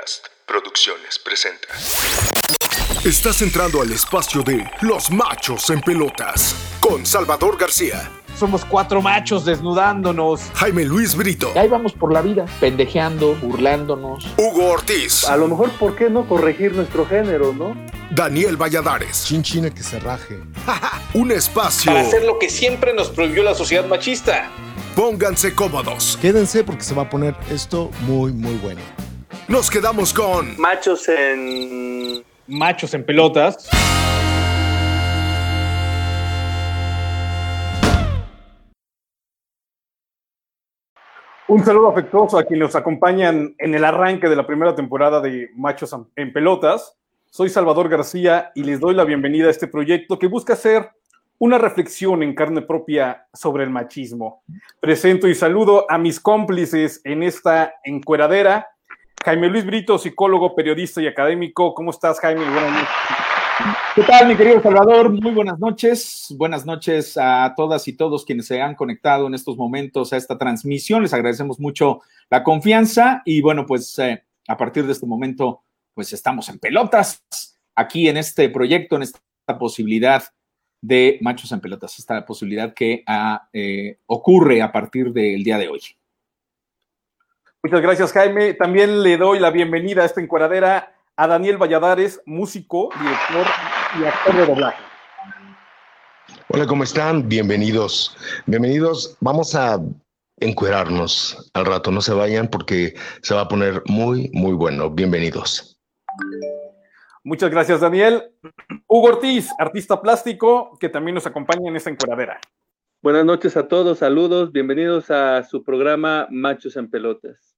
Podcast Producciones presenta. Estás entrando al espacio de Los Machos en Pelotas con Salvador García, Somos cuatro machos desnudándonos. Jaime Luis Brito, Y ahí vamos por la vida, pendejeando, burlándonos. Hugo Ortiz, A lo mejor, ¿por qué no corregir nuestro género, no? Daniel Valladares. Chinchina que se raje. Un espacio. Para hacer lo que siempre nos prohibió la sociedad machista. Pónganse cómodos. Quédense porque se va a poner esto muy, muy bueno. Nos quedamos con Machos en... Machos en pelotas. Un saludo afectuoso a quienes nos acompañan en el arranque de la primera temporada de Machos en Pelotas. Soy Salvador García y les doy la bienvenida a este proyecto que busca hacer una reflexión en carne propia sobre el machismo. Presento y saludo a mis cómplices en esta encueradera. Jaime Luis Brito, psicólogo, periodista y académico. ¿Cómo estás, Jaime? Buenas noches. ¿Qué tal, mi querido Salvador? Muy buenas noches. Buenas noches a todas y todos quienes se han conectado en estos momentos a esta transmisión. Les agradecemos mucho la confianza y bueno, pues eh, a partir de este momento, pues estamos en pelotas aquí en este proyecto, en esta posibilidad de Machos en Pelotas, esta posibilidad que ah, eh, ocurre a partir del día de hoy. Muchas gracias, Jaime. También le doy la bienvenida a esta encueradera a Daniel Valladares, músico, director y actor de doblaje. Hola, ¿cómo están? Bienvenidos. Bienvenidos. Vamos a encuerarnos al rato. No se vayan porque se va a poner muy, muy bueno. Bienvenidos. Muchas gracias, Daniel. Hugo Ortiz, artista plástico, que también nos acompaña en esta encueradera. Buenas noches a todos, saludos, bienvenidos a su programa Machos en Pelotas.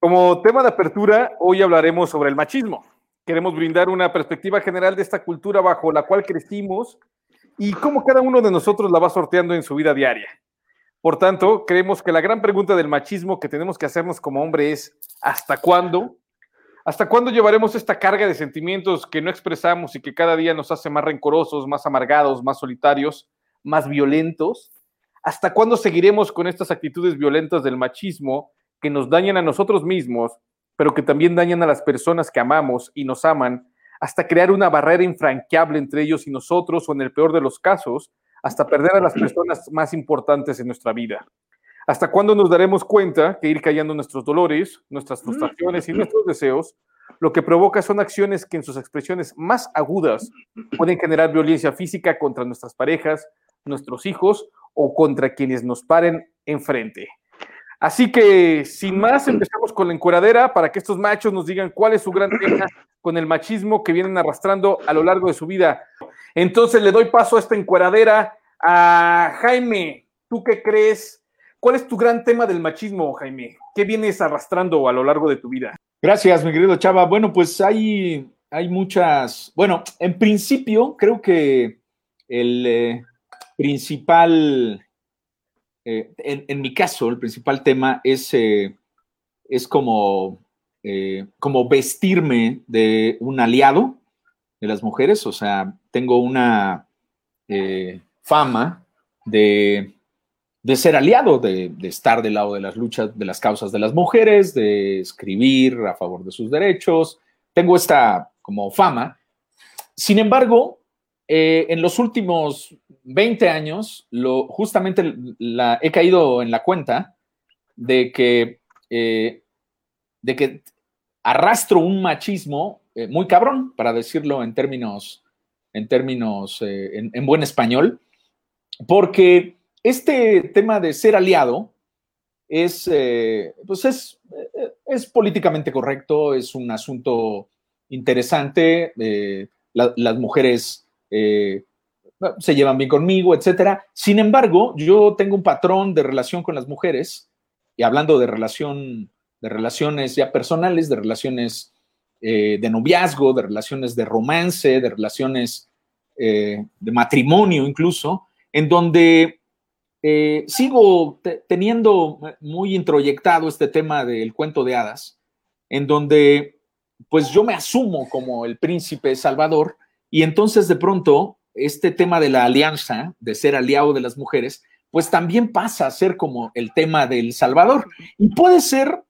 Como tema de apertura, hoy hablaremos sobre el machismo. Queremos brindar una perspectiva general de esta cultura bajo la cual crecimos y cómo cada uno de nosotros la va sorteando en su vida diaria. Por tanto, creemos que la gran pregunta del machismo que tenemos que hacernos como hombre es ¿hasta cuándo? ¿Hasta cuándo llevaremos esta carga de sentimientos que no expresamos y que cada día nos hace más rencorosos, más amargados, más solitarios, más violentos? ¿Hasta cuándo seguiremos con estas actitudes violentas del machismo que nos dañan a nosotros mismos, pero que también dañan a las personas que amamos y nos aman, hasta crear una barrera infranqueable entre ellos y nosotros, o en el peor de los casos, hasta perder a las personas más importantes en nuestra vida? ¿Hasta cuándo nos daremos cuenta que ir callando nuestros dolores, nuestras frustraciones y nuestros deseos, lo que provoca son acciones que en sus expresiones más agudas pueden generar violencia física contra nuestras parejas, nuestros hijos o contra quienes nos paren enfrente? Así que, sin más, empezamos con la encueradera para que estos machos nos digan cuál es su gran tema con el machismo que vienen arrastrando a lo largo de su vida. Entonces le doy paso a esta encueradera a Jaime. ¿Tú qué crees? ¿Cuál es tu gran tema del machismo, Jaime? ¿Qué vienes arrastrando a lo largo de tu vida? Gracias, mi querido Chava. Bueno, pues hay, hay muchas. Bueno, en principio, creo que el eh, principal, eh, en, mi caso, el principal tema es, eh, es como, eh, como vestirme de un aliado de las mujeres. O sea, tengo una fama de, de ser aliado, de, de estar del lado de las luchas, de las causas de las mujeres, de escribir a favor de sus derechos. Tengo esta como fama. Sin embargo, eh, en los últimos 20 años, justamente he caído en la cuenta de que, eh, arrastro un machismo eh, muy cabrón, para decirlo en términos, en, términos en, en buen español, porque este tema de ser aliado es, pues es, políticamente correcto, es un asunto interesante, la- las mujeres eh, se llevan bien conmigo, etcétera. Sin embargo, yo tengo un patrón de relación con las mujeres, y hablando de relación, de relaciones ya personales, de relaciones eh, de noviazgo, de relaciones de romance, de relaciones eh, de matrimonio incluso, en donde sigo te- teniendo muy introyectado este tema del cuento de hadas, en donde pues yo me asumo como el príncipe salvador y entonces de pronto este tema de la alianza, de ser aliado de las mujeres, pues también pasa a ser como el tema del salvador. Y puede ser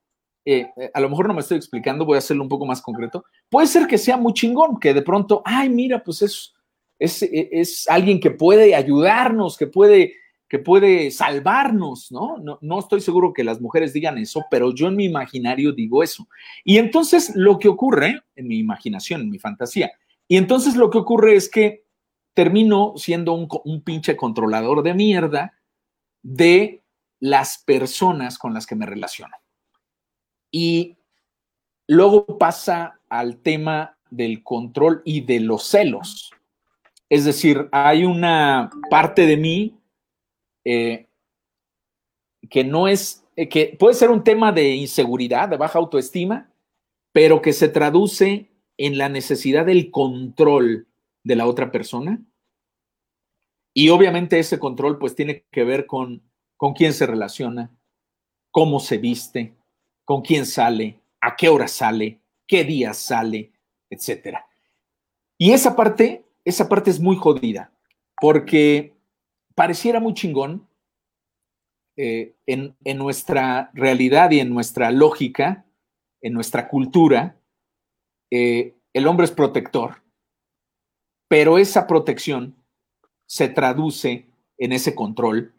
eh, eh, a lo mejor no me estoy explicando, voy a hacerlo un poco más concreto, puede ser que sea muy chingón, que de pronto, ay, mira, pues es, es, es alguien que puede ayudarnos, que puede, que puede salvarnos, ¿no? ¿no? No estoy seguro que las mujeres digan eso, pero yo en mi imaginario digo eso. Y entonces lo que ocurre, en mi imaginación, en mi fantasía, y entonces lo que ocurre es que termino siendo un, pinche controlador de mierda de las personas con las que me relaciono. Y luego pasa al tema del control y de los celos. Es decir, hay una parte de mí eh, que no es, eh, que puede ser un tema de inseguridad, de baja autoestima, pero que se traduce en la necesidad del control de la otra persona. Y obviamente ese control pues tiene que ver con con quién se relaciona, cómo se viste, con quién sale, a qué hora sale, qué día sale, etcétera. Y esa parte, esa parte es muy jodida, porque pareciera muy chingón eh, en, nuestra realidad y en nuestra lógica, en nuestra cultura, eh, el hombre es protector, pero esa protección se traduce en ese control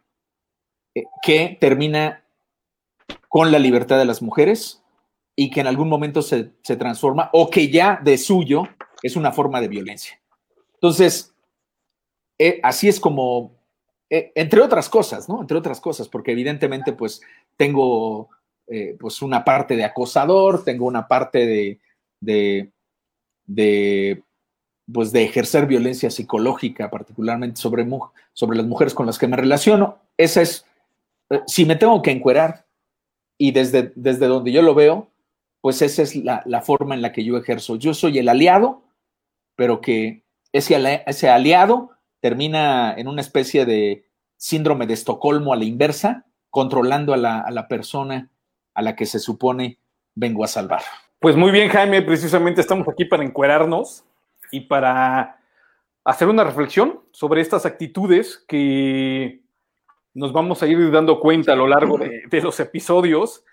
eh, que termina con la libertad de las mujeres y que en algún momento se, transforma o que ya de suyo es una forma de violencia. Entonces, eh, así es como, entre otras cosas, ¿no? Entre otras cosas, porque evidentemente pues tengo pues una parte de acosador, tengo una parte de, de, de, pues de ejercer violencia psicológica, particularmente sobre, sobre las mujeres con las que me relaciono. Esa es eh, si me tengo que encuerar y desde, desde donde yo lo veo, pues esa es la, forma en la que yo ejerzo. Yo soy el aliado, pero que ese, ese aliado termina en una especie de síndrome de Estocolmo a la inversa, controlando a la, a la persona a la que se supone vengo a salvar. Pues muy bien, Jaime, precisamente estamos aquí para encuerarnos y para hacer una reflexión sobre estas actitudes que nos vamos a ir dando cuenta a lo largo de, los episodios,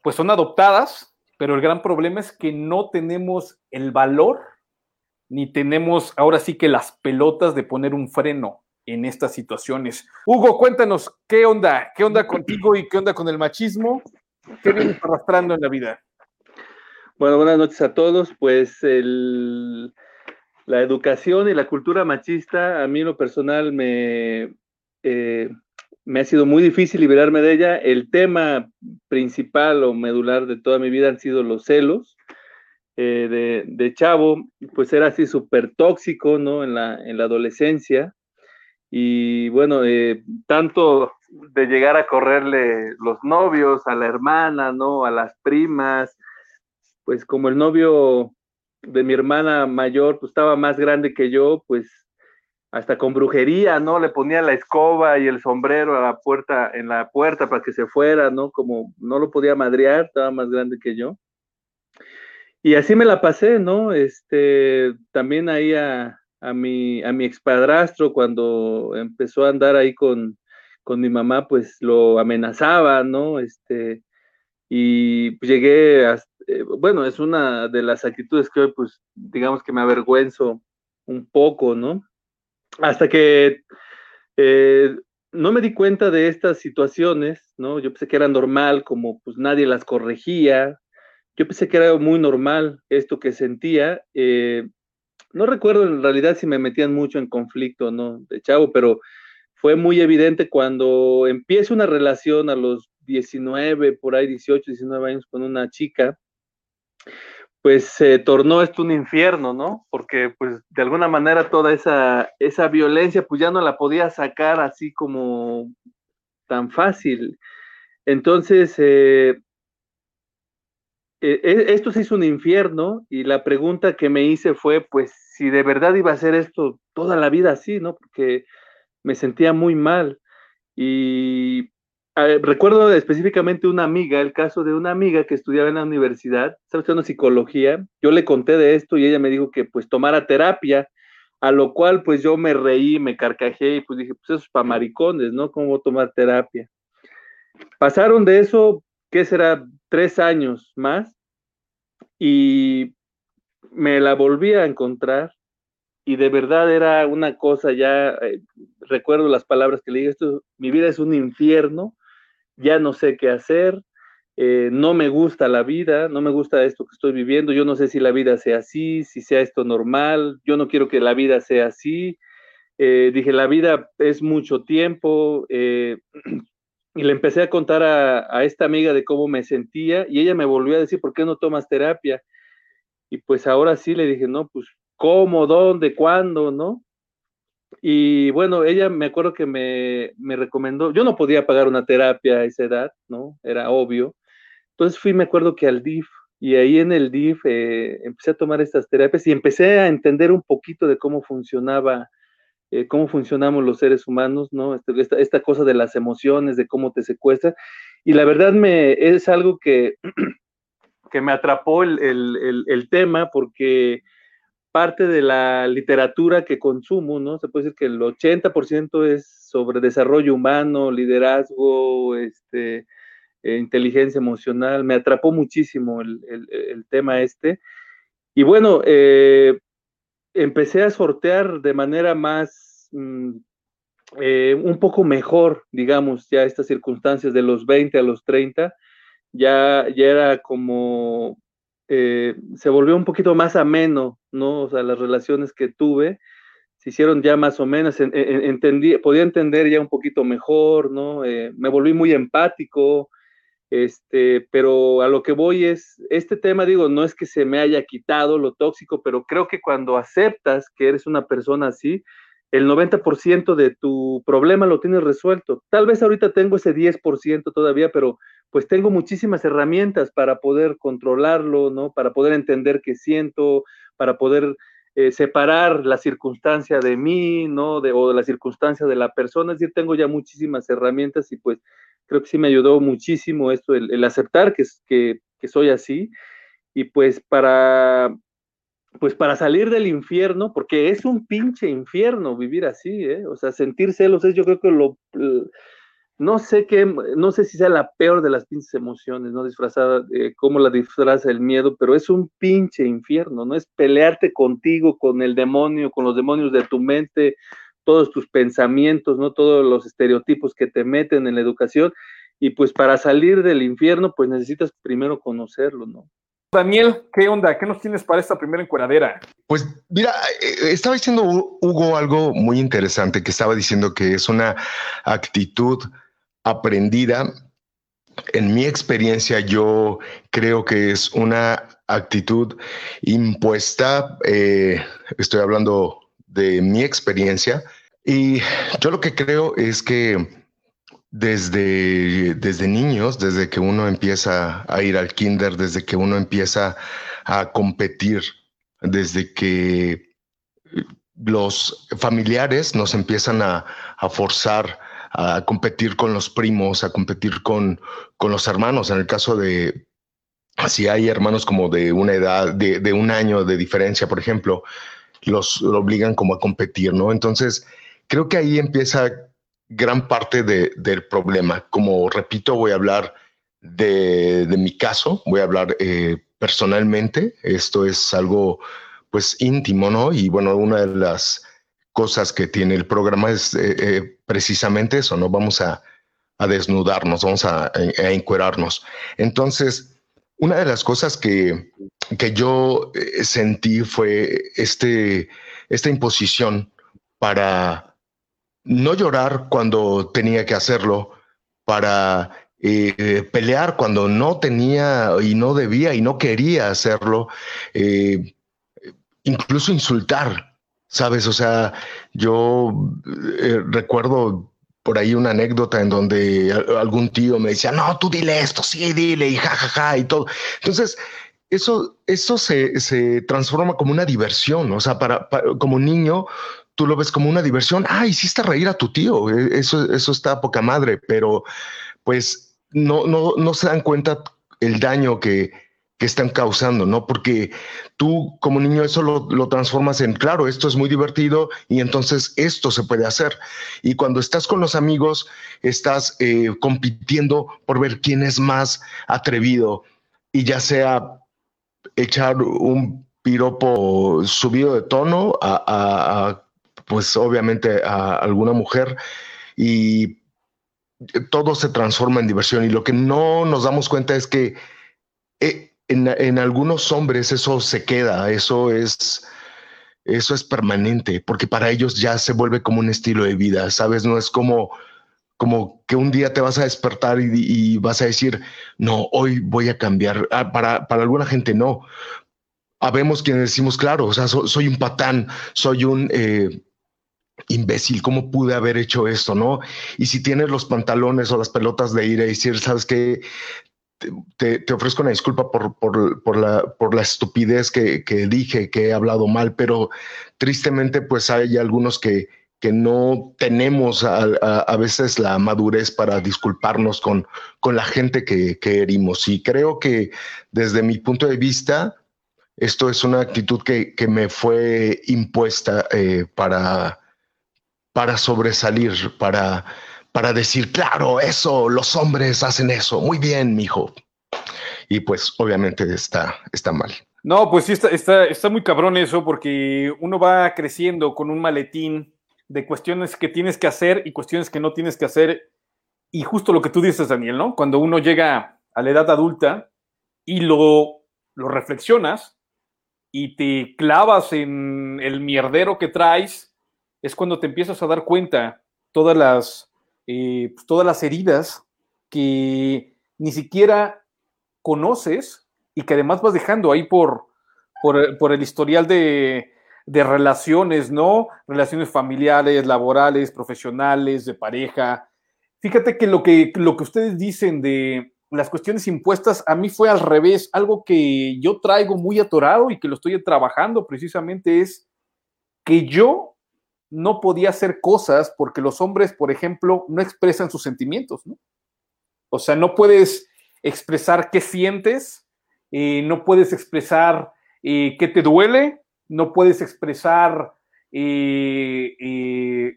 pues son adoptadas, pero el gran problema es que no tenemos el valor ni tenemos ahora sí que las pelotas de poner un freno en estas situaciones. Hugo, cuéntanos, ¿qué onda? ¿Qué onda contigo y qué onda con el machismo? ¿Qué vienes arrastrando en la vida? Bueno, buenas noches a todos. Pues la educación y la cultura machista, a mí en lo personal me, eh, me ha sido muy difícil liberarme de ella. El tema principal o medular de toda mi vida han sido los celos. Eh, de, chavo, pues era así súper tóxico, ¿no? En la, en la adolescencia. Y bueno, eh, tanto de llegar a correrle los novios a la hermana, ¿no? A las primas, pues como el novio de mi hermana mayor, pues estaba más grande que yo, pues hasta con brujería, ¿no? Le ponía la escoba y el sombrero a la puerta, en la puerta para que se fuera, ¿no? Como no lo podía madrear, estaba más grande que yo. Y así me la pasé, ¿no? Este, también ahí a, mi, a mi expadrastro, cuando empezó a andar ahí con, con mi mamá, pues lo amenazaba, ¿no? Este, y pues llegué a, eh, bueno, es una de las actitudes que hoy, pues, digamos que me avergüenzo un poco, ¿no? hasta que eh, no me di cuenta de estas situaciones, ¿no? Yo pensé que era normal, como pues nadie las corregía. Yo pensé que era muy normal esto que sentía. Eh, no recuerdo en realidad si me metían mucho en conflicto, ¿no? De chavo, pero fue muy evidente cuando empiezo una relación a los 19, por ahí 18, 19 años con una chica, pues se tornó esto un infierno, ¿no? Porque pues de alguna manera toda esa, esa violencia pues ya no la podía sacar así como tan fácil. Entonces, eh, e, e, esto se hizo un infierno y la pregunta que me hice fue pues si de verdad iba a ser esto toda la vida así, ¿no? Porque me sentía muy mal. Y recuerdo específicamente una amiga, el caso de una amiga que estudiaba en la universidad, estaba estudiando psicología, yo le conté de esto y ella me dijo que pues tomara terapia, a lo cual pues yo me reí, me carcajé y pues dije, pues eso es para maricones, ¿no? ¿Cómo tomar terapia? Pasaron de eso, ¿qué será? tres años más y me la volví a encontrar y de verdad era una cosa ya, eh, recuerdo las palabras que le dije, esto, mi vida es un infierno, ya no sé qué hacer, eh, no me gusta la vida, no me gusta esto que estoy viviendo, yo no sé si la vida sea así, si sea esto normal, yo no quiero que la vida sea así. Eh, dije, la vida es mucho tiempo. y le empecé a contar a, a, esta amiga de cómo me sentía y ella me volvió a decir, ¿por qué no tomas terapia? Y pues ahora sí le dije, no, pues cómo, dónde, cuándo, ¿no? Y bueno, ella me acuerdo que me, me, recomendó, yo no podía pagar una terapia a esa edad, ¿no? Era obvio. Entonces fui, me acuerdo que al DIF, y ahí en el DIF eh, empecé a tomar estas terapias y empecé a entender un poquito de cómo funcionaba, eh, cómo funcionamos los seres humanos, ¿no? Este, esta, esta, cosa de las emociones, de cómo te secuestra. Y la verdad me, es algo que, que me atrapó el, el, el, el tema porque parte de la literatura que consumo, ¿no? Se puede decir que el 80% es sobre desarrollo humano, liderazgo, este, eh, inteligencia emocional. Me atrapó muchísimo el, tema este. Y bueno, eh, empecé a sortear de manera más, mm, eh, un poco mejor, digamos, ya estas circunstancias de los 20 a los 30. Ya, ya era como eh, se volvió un poquito más ameno, ¿no? O sea, las relaciones que tuve se hicieron ya más o menos, en, en, entendí, podía entender ya un poquito mejor, ¿no? Eh, me volví muy empático, este, pero a lo que voy es, este tema, digo, no es que se me haya quitado lo tóxico, pero creo que cuando aceptas que eres una persona así, el 90% de tu problema lo tienes resuelto. Tal vez ahorita tengo ese 10% todavía, pero pues tengo muchísimas herramientas para poder controlarlo, ¿no? Para poder entender qué siento, para poder eh, separar la circunstancia de mí, ¿no? De, o de la circunstancia de la persona. Es decir, tengo ya muchísimas herramientas y pues creo que sí me ayudó muchísimo esto, el, aceptar que, que, que soy así. Y pues para, pues para salir del infierno, porque es un pinche infierno vivir así, ¿eh? O sea, sentir celos es yo creo que lo, no sé qué, no sé si sea la peor de las pinches emociones, ¿no? Disfrazada, eh, cómo la disfraza el miedo, pero es un pinche infierno, ¿no? Es pelearte contigo, con el demonio, con los demonios de tu mente, todos tus pensamientos, ¿no? Todos los estereotipos que te meten en la educación. Y pues para salir del infierno, pues necesitas primero conocerlo, ¿no? Daniel, ¿qué onda? ¿Qué nos tienes para esta primera encueradera? Pues mira, eh, estaba diciendo Hugo algo muy interesante, que estaba diciendo que es una actitud aprendida. En mi experiencia, yo creo que es una actitud impuesta. Eh, estoy hablando de mi experiencia. Y yo lo que creo es que desde, desde niños, desde que uno empieza a ir al kinder, desde que uno empieza a competir, desde que los familiares nos empiezan a, a forzar a competir con los primos, a competir con, con los hermanos. En el caso de, si hay hermanos como de una edad, de, de un año de diferencia, por ejemplo, los lo obligan como a competir, ¿no? Entonces, creo que ahí empieza gran parte de, del problema. Como repito, voy a hablar de, de mi caso, voy a hablar eh, personalmente. Esto es algo pues íntimo, ¿no? Y bueno, una de las cosas que tiene el programa es eh, eh, precisamente eso, ¿no? Vamos a, a desnudarnos, vamos a, a, encuerarnos. Entonces, una de las cosas que, que yo sentí fue este, esta imposición para no llorar cuando tenía que hacerlo, para eh, pelear cuando no tenía y no debía y no quería hacerlo, eh, incluso insultar, ¿sabes? O sea, yo eh, recuerdo por ahí una anécdota en donde algún tío me decía, no, tú dile esto, sí, dile, y jajaja, ja, ja, y todo. Entonces, eso, eso se, se transforma como una diversión, o sea, para, para como niño, tú lo ves como una diversión. Ah, hiciste reír a tu tío. E, eso, eso está poca madre, pero pues no, no, no se dan cuenta el daño que, que están causando, ¿no? Porque tú como niño eso lo, lo, transformas en, claro, esto es muy divertido y entonces esto se puede hacer. Y cuando estás con los amigos, estás eh, compitiendo por ver quién es más atrevido y ya sea echar un piropo subido de tono a pues obviamente a alguna mujer y todo se transforma en diversión y lo que no nos damos cuenta es que eh, en, en, algunos hombres eso se queda, eso es, eso es permanente, porque para ellos ya se vuelve como un estilo de vida, ¿sabes? No es como, como que un día te vas a despertar y, vas a decir, no, hoy voy a cambiar. Ah, para, para alguna gente no. Habemos quienes decimos, claro, o sea, so, soy un patán, soy un... Eh, imbécil, ¿cómo pude haber hecho esto, no? Y si tienes los pantalones o las pelotas de ir a decir, sabes que te, te, ofrezco una disculpa por, por, por, la, por la estupidez que, que, dije, que he hablado mal, pero tristemente pues hay algunos que, que no tenemos a, a, veces la madurez para disculparnos con, con la gente que, que herimos. Y creo que desde mi punto de vista, esto es una actitud que, que me fue impuesta eh, para, para sobresalir, para para decir, claro, eso, los hombres hacen eso, muy bien, mijo. Y pues obviamente está, está mal. No, pues sí, está, está, está muy cabrón eso, porque uno va creciendo con un maletín de cuestiones que tienes que hacer y cuestiones que no tienes que hacer. Y justo lo que tú dices, Daniel, ¿no? Cuando uno llega a la edad adulta y lo, lo reflexionas y te clavas en el mierdero que traes, es cuando te empiezas a dar cuenta todas las eh, pues, todas las heridas que ni siquiera conoces y que además vas dejando ahí por, por, por el historial de, de, relaciones, ¿no? Relaciones familiares, laborales, profesionales, de pareja. Fíjate que lo que, lo que ustedes dicen de las cuestiones impuestas, a mí fue al revés. Algo que yo traigo muy atorado y que lo estoy trabajando precisamente es que yo no podía hacer cosas porque los hombres, por ejemplo, no expresan sus sentimientos, ¿no? O sea, no puedes expresar qué sientes, eh, no puedes expresar eh, qué te duele, no puedes expresar eh,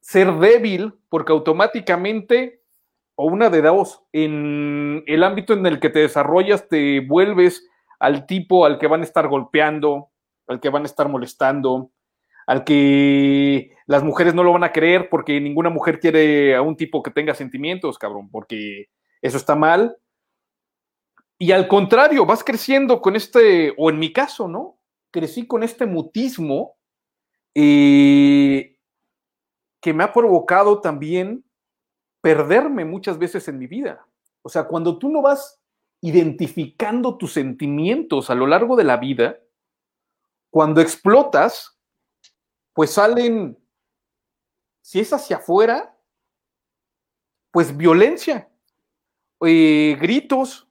ser débil, porque automáticamente, o una de dos, en el ámbito en el que te desarrollas, te vuelves al tipo al que van a estar golpeando, al que van a estar molestando, al que las mujeres no lo van a creer porque ninguna mujer quiere a un tipo que tenga sentimientos, cabrón, porque eso está mal. Y al contrario, vas creciendo con este, o en mi caso, ¿no? Crecí con este mutismo eh, que me ha provocado también perderme muchas veces en mi vida. O sea, cuando tú no vas identificando tus sentimientos a lo largo de la vida, cuando explotas, pues salen, si es hacia afuera, pues violencia, eh, gritos,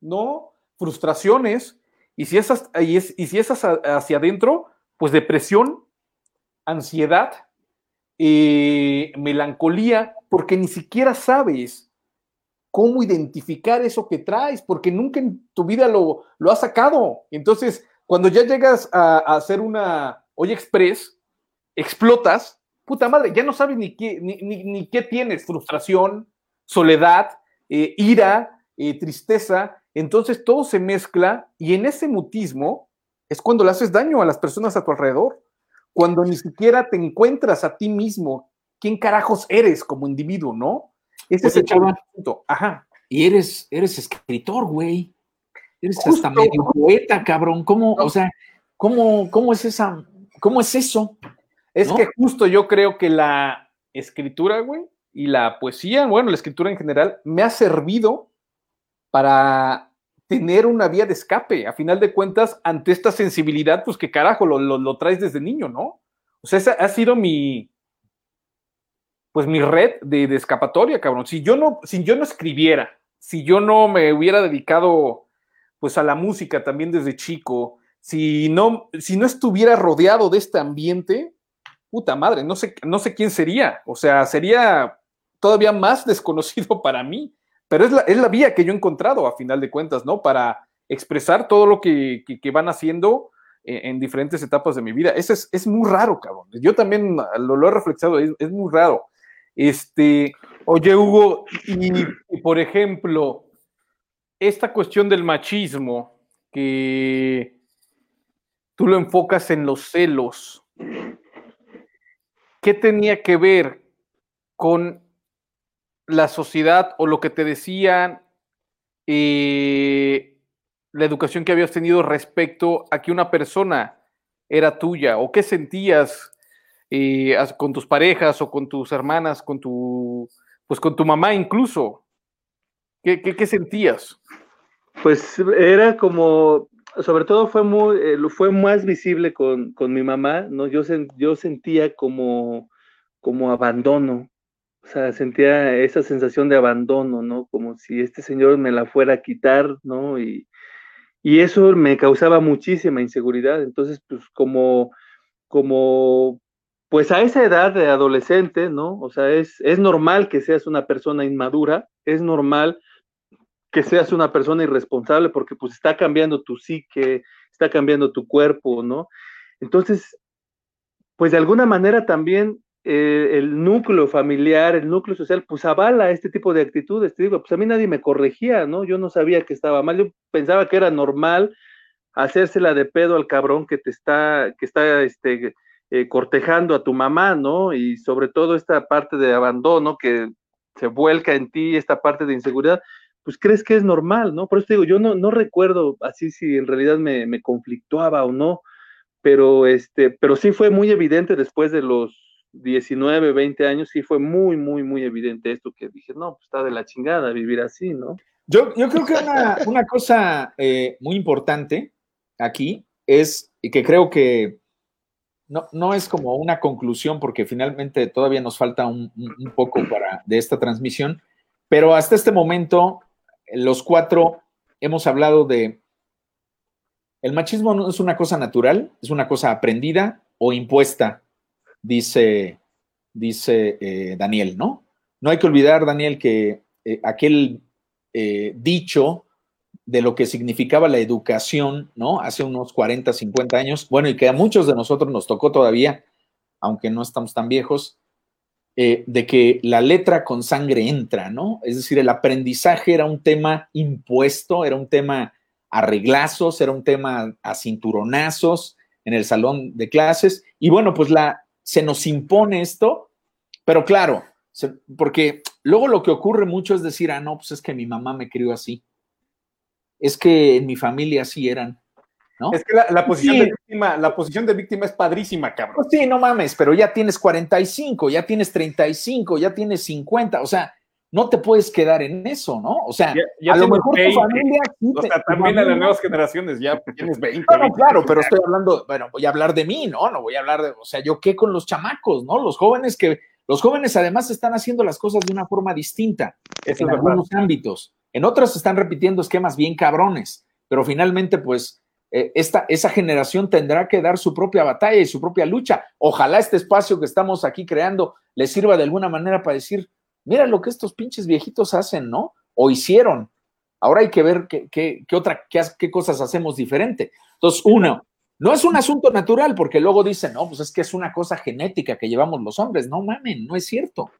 ¿no? Frustraciones, y si, esas, y, es, y si es hacia adentro, pues depresión, ansiedad, eh, melancolía, porque ni siquiera sabes cómo identificar eso que traes, porque nunca en tu vida lo, lo has sacado. Entonces, cuando ya llegas a, a hacer una Hoy Express, explotas, puta madre, ya no sabes ni qué, ni, ni, ni qué tienes, frustración, soledad, eh, ira, eh, tristeza, entonces todo se mezcla y en ese mutismo es cuando le haces daño a las personas a tu alrededor, cuando ni siquiera te encuentras a ti mismo, quién carajos eres como individuo, ¿no? Ese es el punto. Ajá. Y eres, eres escritor, güey. Eres Justo. hasta medio poeta, cabrón. ¿Cómo, no. o sea, cómo, cómo es esa, cómo es eso? Es ¿no? que justo yo creo que la escritura, güey, y la poesía, bueno, la escritura en general, me ha servido para tener una vía de escape, a final de cuentas, ante esta sensibilidad, pues que carajo, lo, lo, lo traes desde niño, ¿no? O sea, esa ha sido mi, pues mi red de, de, escapatoria, cabrón. Si yo no, si yo no escribiera, si yo no me hubiera dedicado, pues a la música también desde chico, si no, si no estuviera rodeado de este ambiente, puta madre, no sé, no sé quién sería. O sea, sería todavía más desconocido para mí. Pero es la, es la vía que yo he encontrado a final de cuentas, ¿no? Para expresar todo lo que, que- van haciendo en, en diferentes etapas de mi vida. Eso es, es muy raro, cabrón. Yo también lo, he reflexionado, es, es muy raro. Este, oye, Hugo, y por ejemplo, esta cuestión del machismo, que tú lo enfocas en los celos, ¿qué tenía que ver con la sociedad o lo que te decían eh, la educación que habías tenido respecto a que una persona era tuya o qué sentías eh, con tus parejas o con tus hermanas, con tu, pues con tu mamá incluso? ¿Qué, qué, qué sentías? Pues era como, sobre todo fue muy, eh, fue más visible con, con mi mamá, ¿no? Yo, yo sentía como, como abandono, o sea, sentía esa sensación de abandono, ¿no? Como si este señor me la fuera a quitar, ¿no? Y, y eso me causaba muchísima inseguridad. Entonces, pues como, como, pues a esa edad de adolescente, ¿no? O sea, es, es normal que seas una persona inmadura, es normal que seas una persona irresponsable porque pues está cambiando tu psique, está cambiando tu cuerpo, ¿no? Entonces, pues de alguna manera también eh, el núcleo familiar, el núcleo social, pues avala este tipo de actitudes. Te digo, pues a mí nadie me corregía, ¿no? Yo no sabía que estaba mal, yo pensaba que era normal hacérsela de pedo al cabrón que te está, que está, este, eh, cortejando a tu mamá, ¿no? Y sobre todo esta parte de abandono que se vuelca en ti, esta parte de inseguridad, pues crees que es normal, ¿no? Por eso te digo, yo no, no recuerdo así si en realidad me, me conflictuaba o no, pero, este, pero sí fue muy evidente después de los 19, 20 años, sí fue muy, muy, muy evidente esto que dije, no, pues está de la chingada vivir así, ¿no? Yo, yo creo que una, cosa eh, muy importante aquí es, y que creo que no, no es como una conclusión, porque finalmente todavía nos falta un- un poco para, de esta transmisión, pero hasta este momento, los cuatro hemos hablado de el machismo no es una cosa natural, es una cosa aprendida o impuesta, dice, dice eh, Daniel, ¿no? No hay que olvidar, Daniel, que eh, aquel eh, dicho de lo que significaba la educación, ¿no? Hace unos 40, 50 años, bueno, y que a muchos de nosotros nos tocó todavía, aunque no estamos tan viejos, eh, de que la letra con sangre entra, ¿no? Es decir, el aprendizaje era un tema impuesto, era un tema a reglazos, era un tema a cinturonazos en el salón de clases, y bueno, pues la, se nos impone esto, pero claro, porque luego lo que ocurre mucho es decir, ah, no, pues es que mi mamá me crió así, es que en mi familia así eran, ¿no? Es que la, la posición Sí. de víctima, la posición de víctima es padrísima, cabrón. Pues sí, no mames, pero ya tienes 45, ya tienes 35, ya tienes 50, o sea, no te puedes quedar en eso, ¿no? O sea, Ya- ya a lo mejor 20. tu familia... O sea, tu también a las nuevas generaciones ya tienes 20. No, no, 20, claro, pero estoy hablando, bueno, voy a hablar de mí, ¿no? No voy a hablar de, o sea, yo qué con los chamacos, ¿no? Los jóvenes que, los jóvenes además están haciendo las cosas de una forma distinta Eso es en verdad. algunos ámbitos. En otros están repitiendo esquemas bien cabrones, pero finalmente, pues, esta, esa generación tendrá que dar su propia batalla y su propia lucha. Ojalá este espacio que estamos aquí creando les sirva de alguna manera para decir, mira lo que estos pinches viejitos hacen, ¿no? O hicieron. Ahora hay que ver qué, qué, qué otra, qué, qué cosas hacemos diferente. Entonces, uno, no es un asunto natural, porque luego dicen, no, pues es que es una cosa genética que llevamos los hombres. No mamen, no es cierto.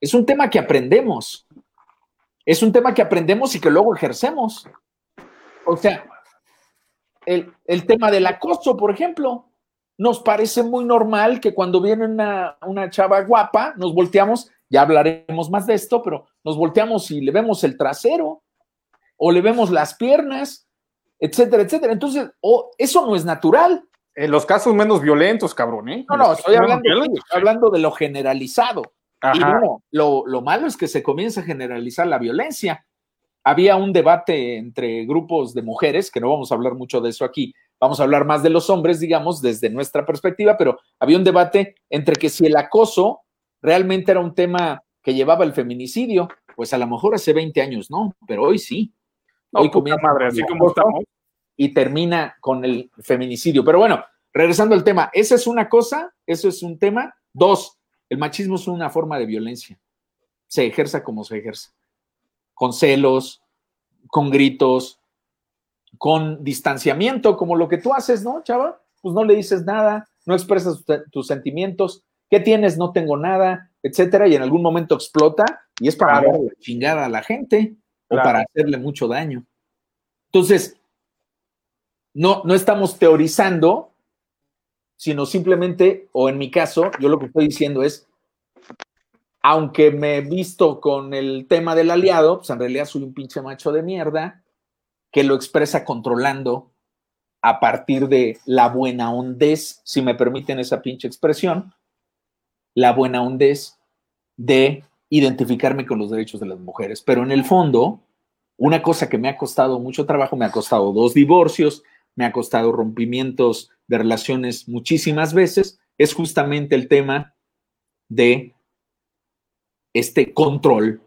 Es un tema que aprendemos. Es un tema que aprendemos y que luego ejercemos. O sea, el, el tema del acoso, por ejemplo, nos parece muy normal que cuando viene una, una chava guapa, nos volteamos, ya hablaremos más de esto, pero nos volteamos y le vemos el trasero o le vemos las piernas, etcétera, etcétera. Entonces, o eso no es natural. En los casos menos violentos, cabrón, ¿eh? No, no, estoy hablando, estoy hablando de lo generalizado. Y Ajá. bueno, lo, lo malo es que se comienza a generalizar la violencia. Había un debate entre grupos de mujeres, que no vamos a hablar mucho de eso aquí, vamos a hablar más de los hombres, digamos, desde nuestra perspectiva, pero había un debate entre que si el acoso realmente era un tema que llevaba el feminicidio, pues a lo mejor hace 20 años no, pero hoy sí. No, hoy comienza madre, así como estamos. y termina con el feminicidio. Pero bueno, regresando al tema, esa es una cosa, eso es un tema. Dos, el machismo es una forma de violencia. Se ejerza como se ejerce. Con celos, con gritos, con distanciamiento, como lo que tú haces, ¿no, chava? Pues no le dices nada, no expresas tus sentimientos, ¿qué tienes? No tengo nada, etcétera, y en algún momento explota y es para Claro. la chingada a la gente o para hacerle mucho daño. Entonces, no, no estamos teorizando, sino simplemente, o en mi caso, yo lo que estoy diciendo es, aunque me he visto con el tema del aliado, pues en realidad soy un pinche macho de mierda que lo expresa controlando a partir de la buena hondez, si me permiten esa pinche expresión, la buena hondez de identificarme con los derechos de las mujeres. Pero en el fondo, una cosa que me ha costado mucho trabajo, me ha costado dos divorcios, me ha costado rompimientos de relaciones muchísimas veces, es justamente el tema de este control,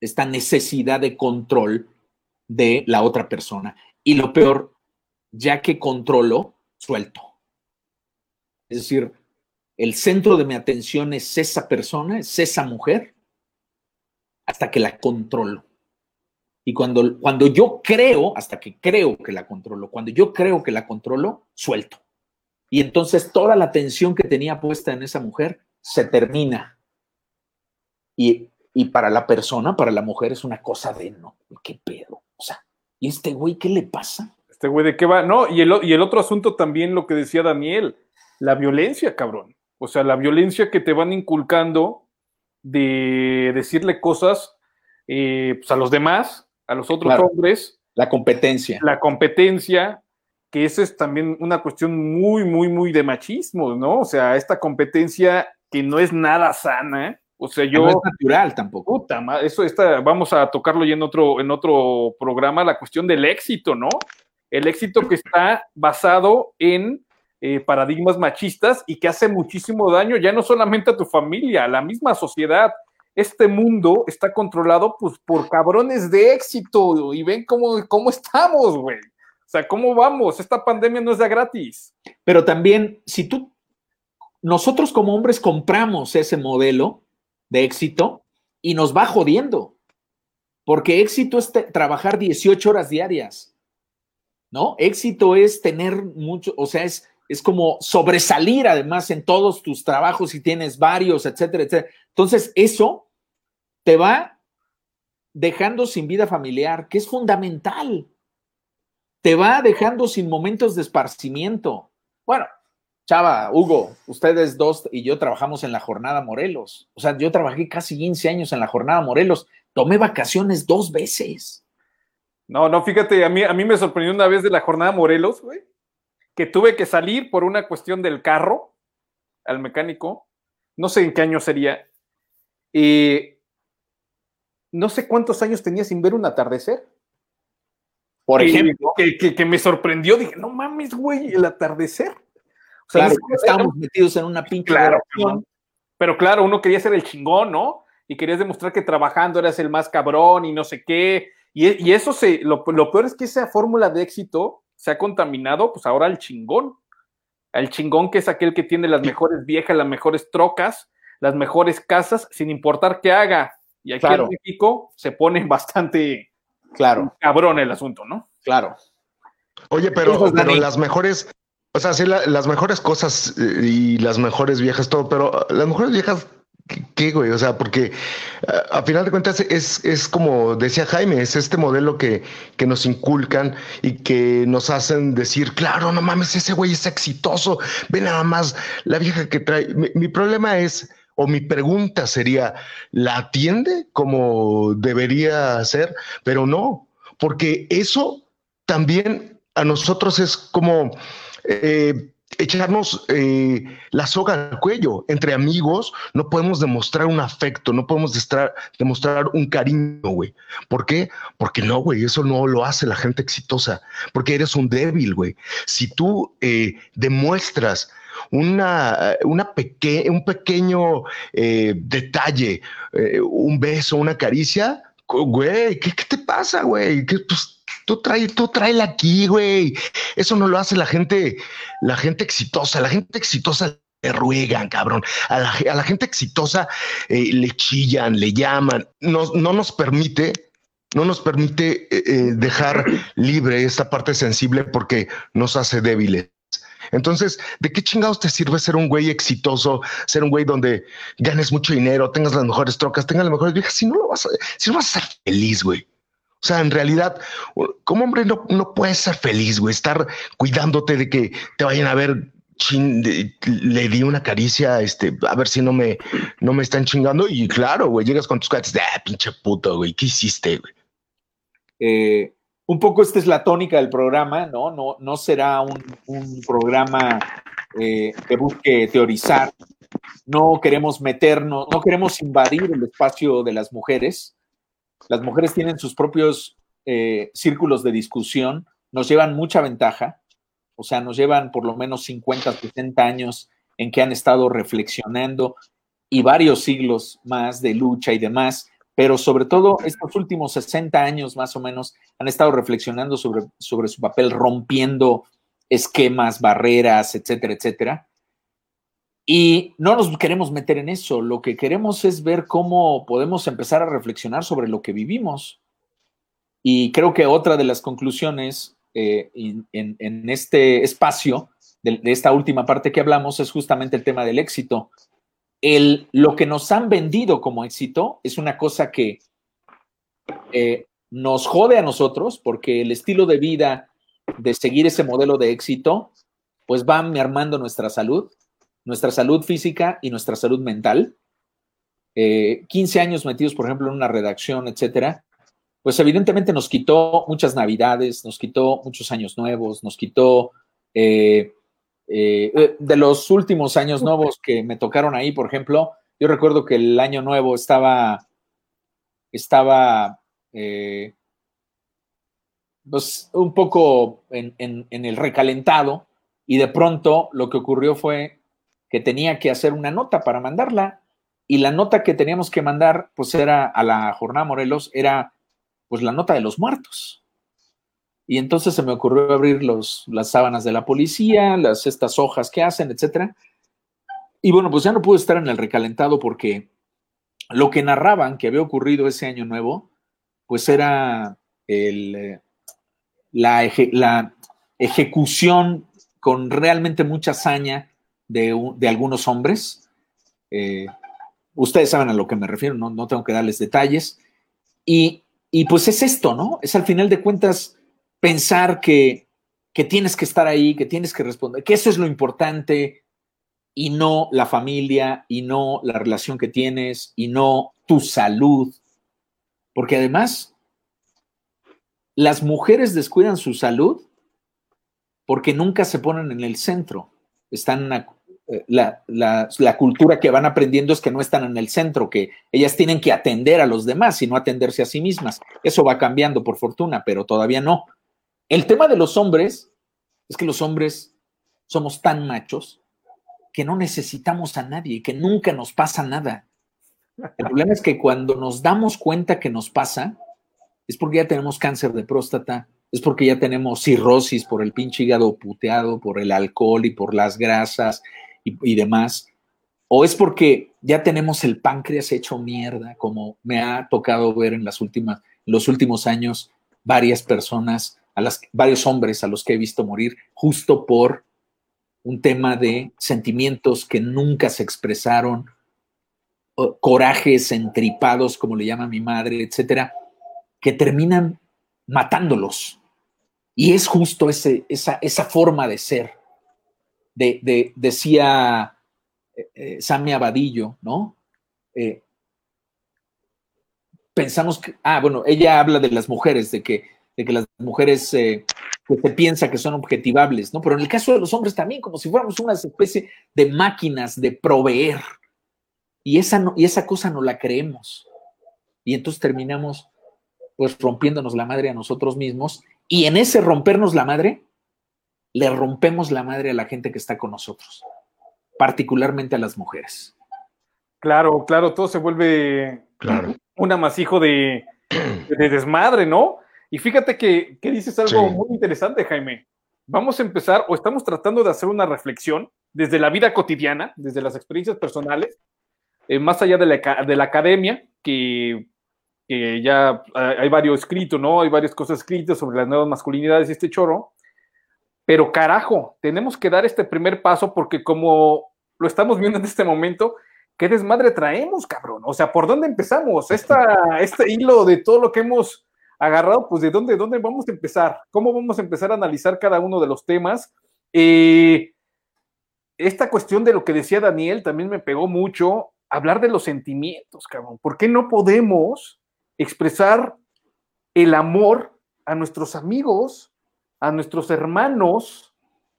esta necesidad de control de la otra persona. Y lo peor, ya que controlo, suelto. Es decir, el centro de mi atención es esa persona, es esa mujer, hasta que la controlo. Y cuando, cuando yo creo, hasta que creo que la controlo, cuando yo creo que la controlo, suelto. Y entonces toda la atención que tenía puesta en esa mujer se termina. Y, y para la persona, para la mujer, es una cosa de no, qué pedo. O sea, ¿y este güey qué le pasa? Este güey, ¿de qué va? No, y el, y el otro asunto también, lo que decía Daniel, la violencia, cabrón. O sea, la violencia que te van inculcando de decirle cosas eh, pues, a los demás, a los otros Claro. hombres, La competencia. la competencia, que eso es también una cuestión muy, muy, muy de machismo, ¿no? O sea, esta competencia que no es nada sana. O sea, yo no es natural tampoco. puta eso está, vamos a tocarlo ya en otro, en otro programa, la cuestión del éxito, ¿no? El éxito que está basado en eh, paradigmas machistas y que hace muchísimo daño ya no solamente a tu familia, a la misma sociedad. Este mundo está controlado pues, por cabrones de éxito y ven cómo, cómo estamos, güey. O sea, ¿cómo vamos? Esta pandemia no es de gratis. Pero también, si tú, nosotros como hombres compramos ese modelo de éxito y nos va jodiendo. Porque éxito es trabajar 18 horas diarias. ¿No? Éxito es tener mucho, o sea, es, es como sobresalir además en todos tus trabajos si tienes varios, etcétera, etcétera. Entonces, eso te va dejando sin vida familiar, que es fundamental. Te va dejando sin momentos de esparcimiento. Bueno, Chava, Hugo, ustedes dos y yo trabajamos en la jornada Morelos. O sea, yo trabajé casi 15 años en la jornada Morelos. Tomé vacaciones dos veces. No, no, fíjate, a mí, a mí me sorprendió una vez de la jornada Morelos, güey, que tuve que salir por una cuestión del carro al mecánico, no sé en qué año sería, y no sé cuántos años tenía sin ver un atardecer. Por ejemplo, Que, que- que me sorprendió, dije, no mames, güey, el atardecer. O sea, claro, estábamos metidos en una pinche Claro. Pero claro, uno quería ser el chingón, ¿no? Y querías demostrar que trabajando eras el más cabrón y no sé qué. Y, y eso se, lo, lo peor es que esa fórmula de éxito se ha contaminado, pues ahora al chingón. Al chingón que es aquel que tiene las mejores viejas, las mejores trocas, las mejores casas, sin importar qué haga. Y aquí Claro. en México se pone bastante Claro, cabrón el asunto, ¿no? claro. Oye, pero, las mejores, o sea, sí, la- las mejores cosas eh, y las mejores viejas, todo, pero las mejores viejas, ¿qué, güey? O sea, porque a, a final de cuentas es, es como decía Jaime, es este modelo que, que nos inculcan y que nos hacen decir, claro, no mames, ese güey es exitoso, ve nada más la vieja que trae. Mi, mi problema es, o mi pregunta sería, ¿la atiende como debería ser? Pero no, porque eso también a nosotros es como eh, echarnos eh, la soga al cuello. Entre amigos no podemos demostrar un afecto, no podemos demostrar un cariño, güey. ¿Por qué? Porque no, güey, eso no lo hace la gente exitosa, porque eres un débil, güey. Si tú eh, demuestras una, una peque un pequeño eh, detalle, un beso, una caricia, güey, ¿qué, qué te pasa, güey? ¿Qué, pues, tú trae, tú tráela aquí, güey. Eso no lo hace la gente, la gente exitosa. La gente exitosa le ruegan, cabrón. A la, gente exitosa eh, le chillan, le llaman. No, no nos permite no nos permite eh, eh, dejar libre esta parte sensible porque nos hace débiles. Entonces, ¿de qué chingados te sirve ser un güey exitoso, ser un güey donde ganes mucho dinero, tengas las mejores trocas, tengas las mejores viejas, si no lo vas a, si no vas a ser feliz, güey? O sea, en realidad, como hombre no, no puedes ser feliz, güey, estar cuidándote de que te vayan a ver chin, le di una caricia, este, a ver si no me, no me están chingando. Y claro, güey, llegas con tus de, ah, pinche puto, güey, ¿qué hiciste, güey? Eh, un poco esta es la tónica del programa, ¿no? No, no será un, un programa eh, que busque teorizar. No queremos meternos, no queremos invadir el espacio de las mujeres. Las mujeres tienen sus propios eh, círculos de discusión, nos llevan mucha ventaja, o sea, nos llevan por lo menos 50, 60 años en que han estado reflexionando y varios siglos más de lucha y demás pero sobre todo estos últimos 60 años más o menos han estado reflexionando sobre, sobre su papel, rompiendo esquemas, barreras, etcétera, etcétera. Y no nos queremos meter en eso, lo que queremos es ver cómo podemos empezar a reflexionar sobre lo que vivimos. Y creo que otra de las conclusiones eh, en, este espacio, de, de esta última parte que hablamos, es justamente el tema del éxito el, lo que nos han vendido como éxito es una cosa que eh, nos jode a nosotros porque el estilo de vida de seguir ese modelo de éxito pues va mermando nuestra salud, nuestra salud física y nuestra salud mental. Eh, 15 años metidos, por ejemplo, en una redacción, etcétera, pues evidentemente nos quitó muchas navidades, nos quitó muchos años nuevos, nos quitó eh, eh, eh, de los últimos años nuevos que me tocaron ahí, por ejemplo, yo recuerdo que el año nuevo estaba, estaba eh, pues, un poco en, en- en el recalentado y de pronto lo que ocurrió fue que tenía que hacer una nota para mandarla y la nota que teníamos que mandar pues era a la jornada Morelos era pues la nota de los muertos. Y entonces se me ocurrió abrir los, las sábanas de la policía, las, estas hojas que hacen, etcétera. Y bueno, pues ya no pude estar en el recalentado porque lo que narraban que había ocurrido ese año nuevo, pues era el, eh, la, la ejecución con realmente mucha hazaña de, de algunos hombres. Eh, ustedes saben a lo que me refiero, no, no tengo que darles detalles. Y, y pues es esto, ¿no? Es al final de cuentas pensar que, que tienes que estar ahí, que tienes que responder, que eso es lo importante y no la familia y no la relación que tienes y no tu salud. Porque además, las mujeres descuidan su salud porque nunca se ponen en el centro. Están la, la- la cultura que van aprendiendo es que no están en el centro, que ellas tienen que atender a los demás y no atenderse a sí mismas. Eso va cambiando por fortuna, pero todavía no. El tema de los hombres es que los hombres somos tan machos que no necesitamos a nadie, que nunca nos pasa nada. El problema es que cuando nos damos cuenta que nos pasa, es porque ya tenemos cáncer de próstata, es porque ya tenemos cirrosis por el pinche hígado puteado, por el alcohol y por las grasas y, demás, o es porque ya tenemos el páncreas hecho mierda, como me ha tocado ver en las últimas, los últimos años varias personas, a las, varios hombres a los que he visto morir justo por un tema de sentimientos que nunca se expresaron, corajes entripados, como le llama mi madre, etcétera, que terminan matándolos. Y es justo ese, esa, esa forma de ser. De, de- decía eh, eh, Sammy Abadillo, ¿no? Eh, pensamos que, ah, bueno, ella habla de las mujeres, de que, de que las mujeres eh, se piensa que son objetivables, ¿no? Pero en el caso de los hombres también, como si fuéramos una especie de máquinas de proveer. Y esa, y esa cosa no la creemos. Y entonces terminamos pues rompiéndonos la madre a nosotros mismos y en ese rompernos la madre, le rompemos la madre a la gente que está con nosotros, particularmente a las mujeres. Claro, claro, todo se vuelve Claro. un amasijo de, de desmadre, ¿no? Y fíjate que, que dices algo Sí. muy interesante, Jaime. Vamos a empezar, o estamos tratando de hacer una reflexión desde la vida cotidiana, desde las experiencias personales, eh, más allá de la, de la academia, que que ya eh, hay varios escritos, ¿no? Hay varias cosas escritas sobre las nuevas masculinidades y este choro. Pero carajo, tenemos que dar este primer paso porque como lo estamos viendo en este momento, ¿qué desmadre traemos, cabrón? O sea, ¿por dónde empezamos? Esta, este hilo de todo lo que hemos agarrado, pues de dónde, dónde vamos a empezar, cómo vamos a empezar a analizar cada uno de los temas. Eh, esta cuestión de lo que decía Daniel también me pegó mucho, hablar de los sentimientos, cabrón. ¿Por qué no podemos expresar el amor a nuestros amigos, a nuestros hermanos,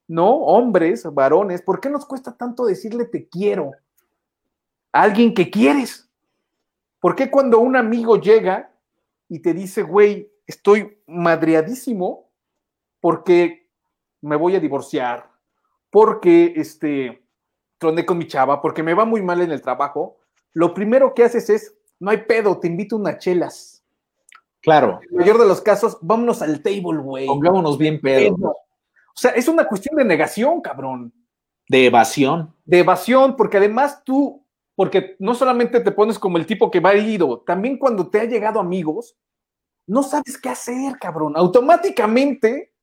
¿no? Hombres, varones. ¿Por qué nos cuesta tanto decirle te quiero a alguien que quieres? ¿Por qué cuando un amigo llega y te dice, güey, estoy madreadísimo porque me voy a divorciar, porque este, troné con mi chava, porque me va muy mal en el trabajo, lo primero que haces es, no hay pedo, te invito a unas chelas. Claro. En el mayor de los casos, vámonos al table, güey. Pongámonos bien pedo. O sea, es una cuestión de negación, cabrón. De evasión. De evasión, porque además tú, porque no solamente te pones como el tipo que va herido, también cuando te ha llegado amigos, no sabes qué hacer, cabrón. Automáticamente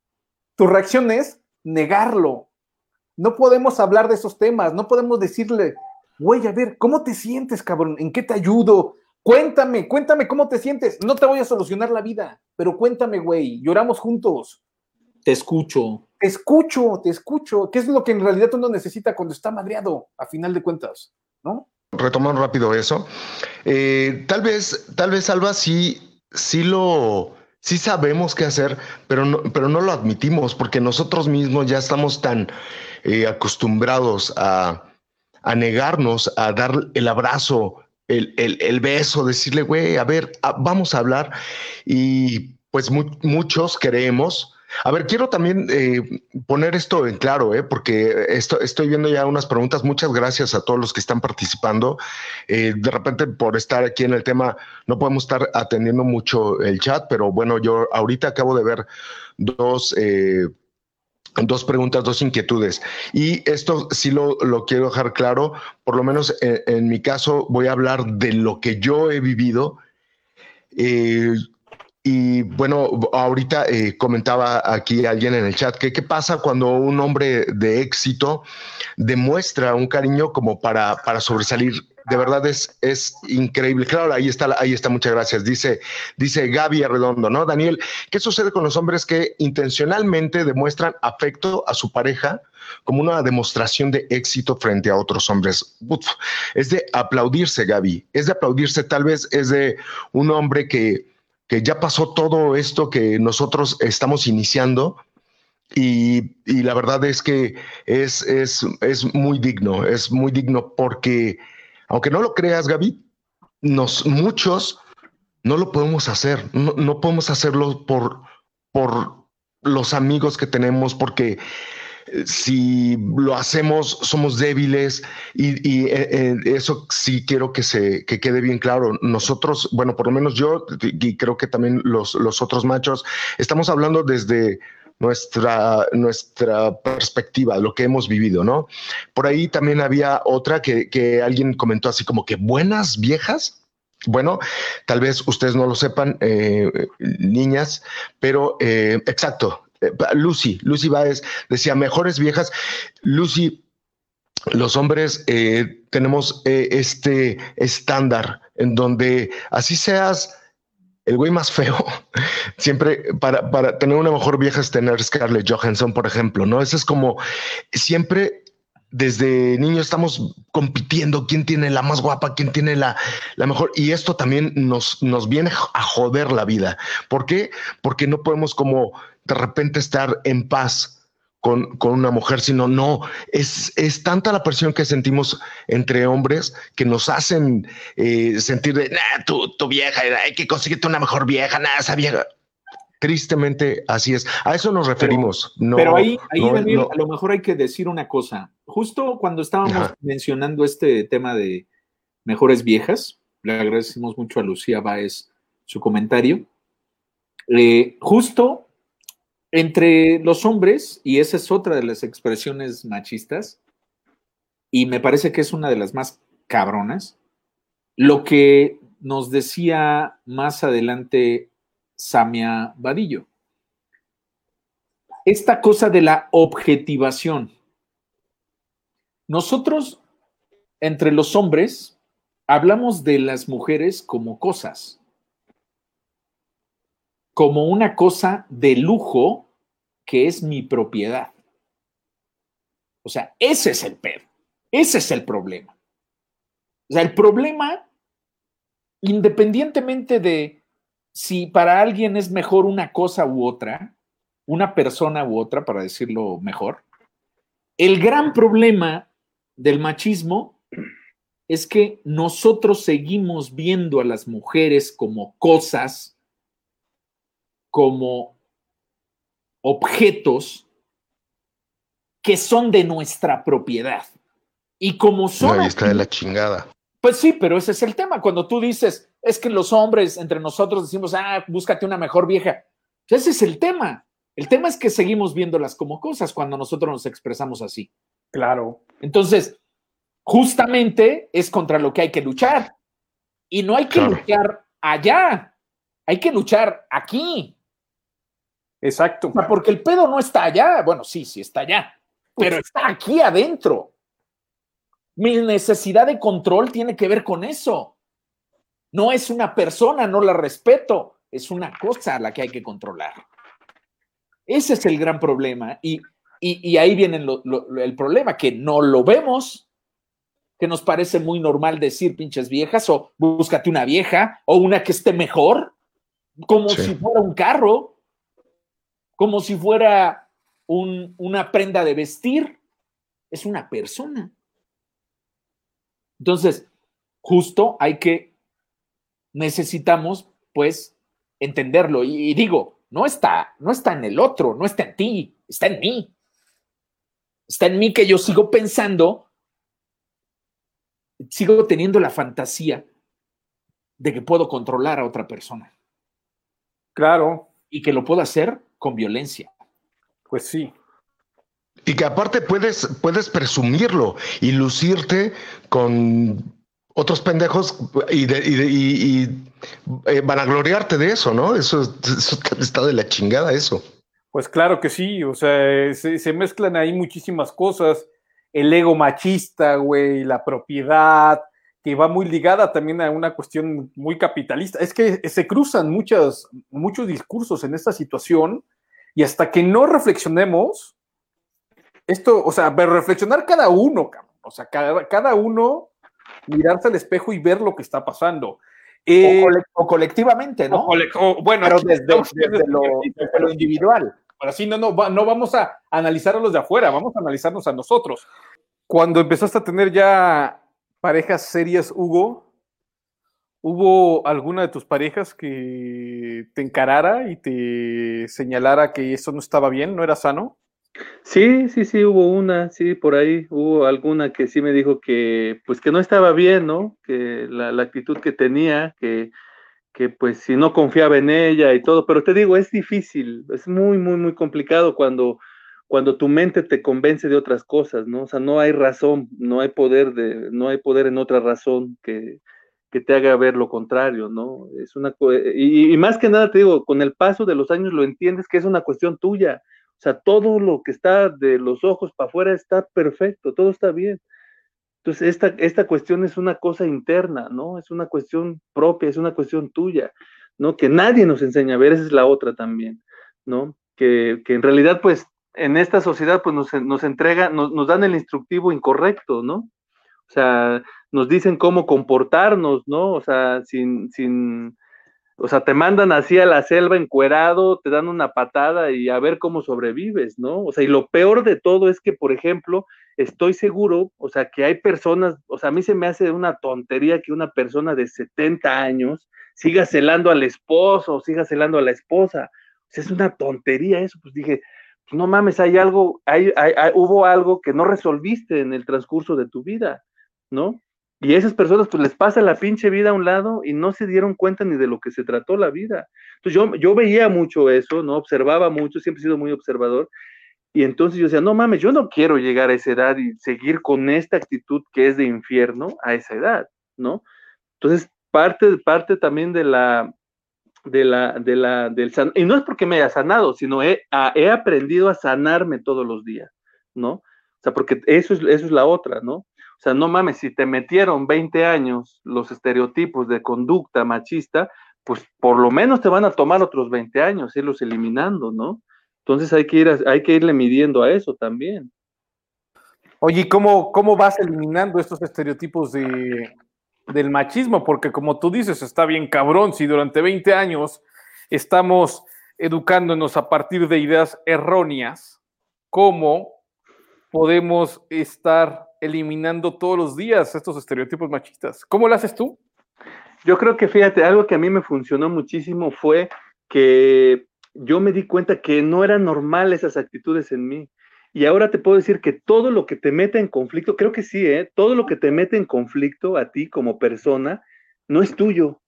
tu reacción es negarlo. No podemos hablar de esos temas, no podemos decirle, güey, a ver, ¿cómo te sientes, cabrón? ¿En qué te ayudo? Cuéntame, cuéntame cómo te sientes. No te voy a solucionar la vida, pero cuéntame, güey, lloramos juntos. Te escucho. Te escucho, te escucho. ¿Qué es lo que en realidad uno necesita cuando está madreado, a final de cuentas? ¿No? Retomando rápido eso. Eh, tal vez, tal vez, Alba, sí, sí lo, sí sabemos qué hacer, pero no, pero no lo admitimos porque nosotros mismos ya estamos tan eh, acostumbrados a, a, negarnos, a dar el abrazo, el, el, el beso, decirle, güey, a ver, a, vamos a hablar. Y pues mu muchos creemos a ver, quiero también eh, poner esto en claro, eh, porque esto, estoy viendo ya unas preguntas. Muchas gracias a todos los que están participando. Eh, de repente, por estar aquí en el tema, no podemos estar atendiendo mucho el chat, pero bueno, yo ahorita acabo de ver dos eh, dos preguntas, dos inquietudes. Y esto sí lo, lo quiero dejar claro, por lo menos en, en, mi caso voy a hablar de lo que yo he vivido. Eh, y bueno, ahorita eh, comentaba aquí alguien en el chat que qué pasa cuando un hombre de éxito demuestra un cariño como para, para sobresalir. De verdad es, es increíble. Claro, ahí está, ahí está, muchas gracias. Dice, dice Gaby Arredondo, ¿no? Daniel, ¿qué sucede con los hombres que intencionalmente demuestran afecto a su pareja como una demostración de éxito frente a otros hombres? Es de aplaudirse, Gaby. Es de aplaudirse, tal vez es de un hombre que que ya pasó todo esto que nosotros estamos iniciando y, y la verdad es que es, es, es, muy digno, es muy digno porque, aunque no lo creas, Gaby, nos, muchos no lo podemos hacer, no, no podemos hacerlo por, por los amigos que tenemos, porque si lo hacemos somos débiles y, y eh, eso sí quiero que se que quede bien claro. Nosotros, bueno, por lo menos yo y creo que también los, los otros machos, estamos hablando desde nuestra, nuestra perspectiva, lo que hemos vivido, ¿no? Por ahí también había otra que, que alguien comentó así como que buenas viejas. Bueno, tal vez ustedes no lo sepan, eh, niñas, pero eh, exacto, Lucy, Lucy Baez decía, mejores viejas. Lucy, los hombres eh, tenemos eh, este estándar en donde así seas el güey más feo, siempre para, para tener una mejor vieja es tener Scarlett Johansson, por ejemplo, ¿no? Eso es como siempre desde niño estamos compitiendo quién tiene la más guapa, quién tiene la, la mejor. Y esto también nos, nos viene a joder la vida. ¿Por qué? Porque no podemos como de repente estar en paz con, con, una mujer, sino no, es, es tanta la presión que sentimos entre hombres que nos hacen eh, sentir de, nah, tu, tu vieja, hay que conseguirte una mejor vieja, nada, esa vieja. Tristemente, así es. A eso nos referimos. Pero, no, pero ahí, ahí no, Daniel, no. a lo mejor hay que decir una cosa. Justo cuando estábamos Ajá. mencionando este tema de mejores viejas, le agradecemos mucho a Lucía Báez su comentario. Eh, justo entre los hombres, y esa es otra de las expresiones machistas, y me parece que es una de las más cabronas, lo que nos decía más adelante Samia Vadillo. Esta cosa de la objetivación. Nosotros, entre los hombres, hablamos de las mujeres como cosas, como una cosa de lujo que es mi propiedad. O sea, ese es el pedo, ese es el problema. O sea, el problema, independientemente de si para alguien es mejor una cosa u otra, una persona u otra, para decirlo mejor, el gran problema del machismo es que nosotros seguimos viendo a las mujeres como cosas, como objetos que son de nuestra propiedad. Y como son... No, ahí está de la chingada. Pues sí, pero ese es el tema. Cuando tú dices, es que los hombres entre nosotros decimos, ah, búscate una mejor vieja. Pues ese es el tema. El tema es que seguimos viéndolas como cosas cuando nosotros nos expresamos así. Claro. Entonces, justamente es contra lo que hay que luchar. Y no hay que Claro. luchar allá, hay que luchar aquí. Exacto. O sea, porque el pedo no está allá. Bueno, sí, sí está allá, pero está aquí adentro. Mi necesidad de control tiene que ver con eso. No es una persona, no la respeto, es una cosa a la que hay que controlar. Ese es el gran problema. Y, y- y ahí viene lo- lo- lo- el problema, que no lo vemos, que nos parece muy normal decir pinches viejas o búscate una vieja o una que esté mejor, como Sí. si fuera un carro, como si fuera un- una prenda de vestir. Es una persona. Entonces, justo hay que, necesitamos, pues, entenderlo. Y, y digo, no está, no está en el otro, no está en ti, está en mí. Está en mí que yo sigo pensando, sigo teniendo la fantasía de que puedo controlar a otra persona Claro. y que lo puedo hacer con violencia. Pues sí. Y que aparte puedes, puedes presumirlo y lucirte con otros pendejos y, de- y de- y- y, eh, vanagloriarte de eso, ¿no? Eso, eso está de la chingada, eso. Pues claro que sí, o sea, se, se mezclan ahí muchísimas cosas. El ego machista, güey, la propiedad, que va muy ligada también a una cuestión muy capitalista. Es que se cruzan muchas, muchos discursos en esta situación y hasta que no reflexionemos, esto, o sea, reflexionar cada uno, o sea, cada, cada uno mirarse al espejo y ver lo que está pasando. Eh, o, cole- o colectivamente, ¿no? o cole- o- bueno, Pero desde, lo, desde lo individual. Ahora sí, no, no, no vamos a analizar a los de afuera, vamos a analizarnos a nosotros. Cuando empezaste a tener ya parejas serias, Hugo, ¿hubo alguna de tus parejas que te encarara y te señalara que eso no estaba bien, no era sano? Sí, sí, sí, hubo una, sí, por ahí hubo alguna que sí me dijo que, pues que no estaba bien, ¿no? Que la, la actitud que tenía, que, que pues si no confiaba en ella y todo, pero te digo, es difícil, es muy, muy, muy complicado cuando, cuando tu mente te convence de otras cosas, ¿no? O sea, no hay razón, no hay poder de, no hay poder en otra razón que, que te haga ver lo contrario, ¿no? Es una, y, y más que nada te digo, con el paso de los años lo entiendes que es una cuestión tuya. O sea, todo lo que está de los ojos para afuera está perfecto, todo está bien. Entonces, esta, esta cuestión es una cosa interna, ¿no? Es una cuestión propia, es una cuestión tuya, ¿no? Que nadie nos enseña a ver, esa es la otra también, ¿no? Que, que en realidad, pues, en esta sociedad, pues, nos, nos entrega, nos, nos dan el instructivo incorrecto, ¿no? O sea, nos dicen cómo comportarnos, ¿no? O sea, sin, sin, o sea, te mandan así a la selva encuerado, te dan una patada y a ver cómo sobrevives, ¿no? O sea, y lo peor de todo es que, por ejemplo, estoy seguro, o sea, que hay personas, o sea, a mí se me hace una tontería que una persona de 70 años siga celando al esposo siga celando a la esposa. O sea, es una tontería eso. Pues dije, no mames, hay algo, hay, hay, hubo algo que no resolviste en el transcurso de tu vida, ¿no? Y esas personas pues les pasa la pinche vida a un lado y no se dieron cuenta ni de lo que se trató la vida. Entonces yo, yo veía mucho eso, ¿no? Observaba mucho, siempre he sido muy observador. Y entonces yo decía, no mames, yo no quiero llegar a esa edad y seguir con esta actitud que es de infierno a esa edad, ¿no? Entonces parte, parte también de la, de la, de la, del san, y no es porque me haya sanado, sino he, he aprendido a sanarme todos los días, ¿no? O sea, porque eso es, eso es la otra, ¿no? O sea, no mames, si te metieron 20 años los estereotipos de conducta machista, pues por lo menos te van a tomar otros 20 años, irlos eliminando, ¿no? Entonces hay que, ir hay que irle midiendo a eso también. Oye, ¿cómo, ¿cómo vas eliminando estos estereotipos de, del machismo? Porque como tú dices, está bien cabrón si durante 20 años estamos educándonos a partir de ideas erróneas, ¿cómo podemos estar eliminando todos los días estos estereotipos machistas? ¿Cómo lo haces tú? Yo creo que, fíjate, algo que a mí me funcionó muchísimo fue que yo me di cuenta que no eran normales esas actitudes en mí. Y ahora te puedo decir que todo lo que te mete en conflicto, creo que sí, ¿eh? todo lo que te mete en conflicto a ti como persona, no es tuyo.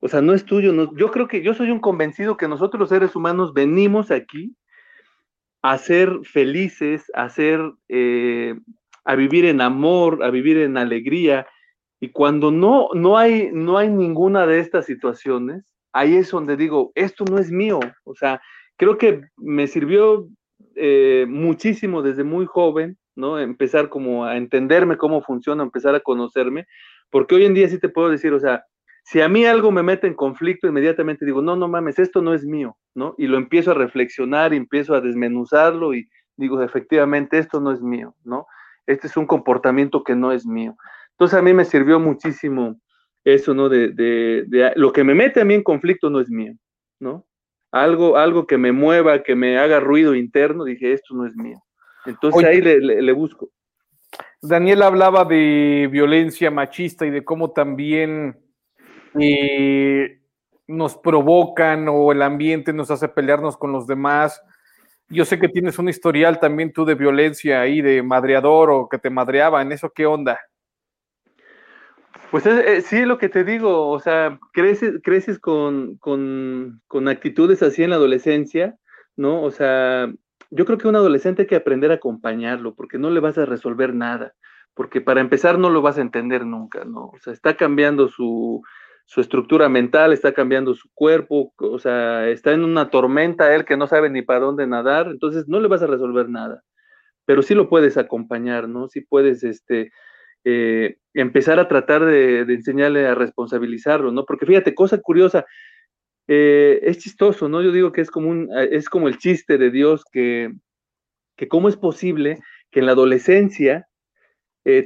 O sea, no es tuyo. yo creo que yo soy un convencido que nosotros los seres humanos venimos aquí a ser felices, a ser, eh, a vivir en amor, a vivir en alegría. Y cuando no, no, hay, no hay ninguna de estas situaciones, ahí es donde digo, esto no es mío. O sea, creo que me sirvió eh, muchísimo desde muy joven, ¿no? Empezar como a entenderme cómo funciona, empezar a conocerme, porque hoy en día sí te puedo decir, o sea, si a mí algo me mete en conflicto, inmediatamente digo, no, no mames, esto no es mío, ¿no? Y lo empiezo a reflexionar y empiezo a desmenuzarlo y digo, efectivamente, esto no es mío, ¿no? Este es un comportamiento que no es mío. Entonces a mí me sirvió muchísimo eso, ¿no? De, de, lo que me mete a mí en conflicto no es mío, ¿no? Algo, algo que me mueva, que me haga ruido interno, dije, esto no es mío. Entonces ahí le, busco. Daniel hablaba de violencia machista y de cómo también eh, nos provocan o el ambiente nos hace pelearnos con los demás. Yo sé que tienes un historial también tú de violencia ahí, de madreador o que te madreaban. ¿Eso qué onda? Pues eh, sí, lo que te digo, o sea, creces, creces con, actitudes así en la adolescencia, ¿no? O sea, yo creo que un adolescente hay que aprender a acompañarlo, porque no le vas a resolver nada, porque para empezar no lo vas a entender nunca, ¿no? O sea, está cambiando su, su estructura mental, está cambiando su cuerpo, o sea, está en una tormenta él que no sabe ni para dónde nadar, entonces no le vas a resolver nada, pero sí lo puedes acompañar, ¿no? Sí puedes, este, eh, empezar a tratar de, enseñarle a responsabilizarlo, ¿no? Porque fíjate, cosa curiosa, eh, es chistoso, ¿no? Yo digo que es como, eh, es como el chiste de Dios que, que cómo es posible que en la adolescencia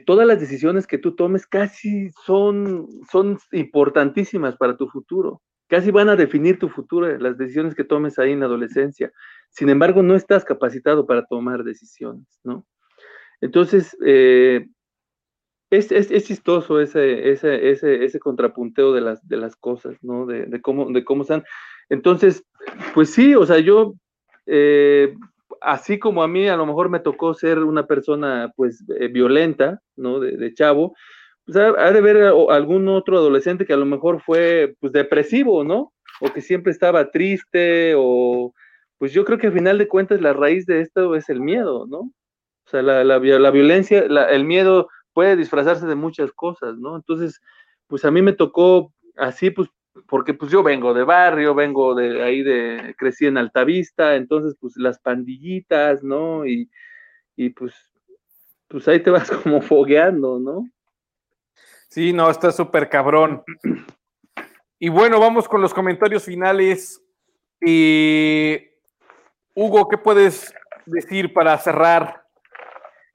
todas las decisiones que tú tomes casi son, son importantísimas para tu futuro, casi van a definir tu futuro, las decisiones que tomes ahí en la adolescencia. Sin embargo, no estás capacitado para tomar decisiones, ¿no? Entonces, es, es, chistoso ese, ese, ese, ese, contrapunteo de las, de las cosas, ¿no? De, de, cómo, de cómo están. Entonces, pues sí, o sea, yo, eh, así como a mí a lo mejor me tocó ser una persona, pues, eh, violenta, ¿no? De, de chavo, pues ha, de ver algún otro adolescente que a lo mejor fue, pues, depresivo, ¿no? O que siempre estaba triste, o, pues yo creo que al final de cuentas la raíz de esto es el miedo, ¿no? O sea, la, la, la violencia, el miedo puede disfrazarse de muchas cosas, ¿no? Entonces, pues a mí me tocó así, pues, porque pues yo vengo de barrio, vengo de ahí de, crecí en Altavista, entonces pues las pandillitas, ¿no? Y, y pues, pues ahí te vas como fogueando, ¿no? Sí, no, está súper cabrón. Y bueno, vamos con los comentarios finales. Y Hugo, ¿qué puedes decir para cerrar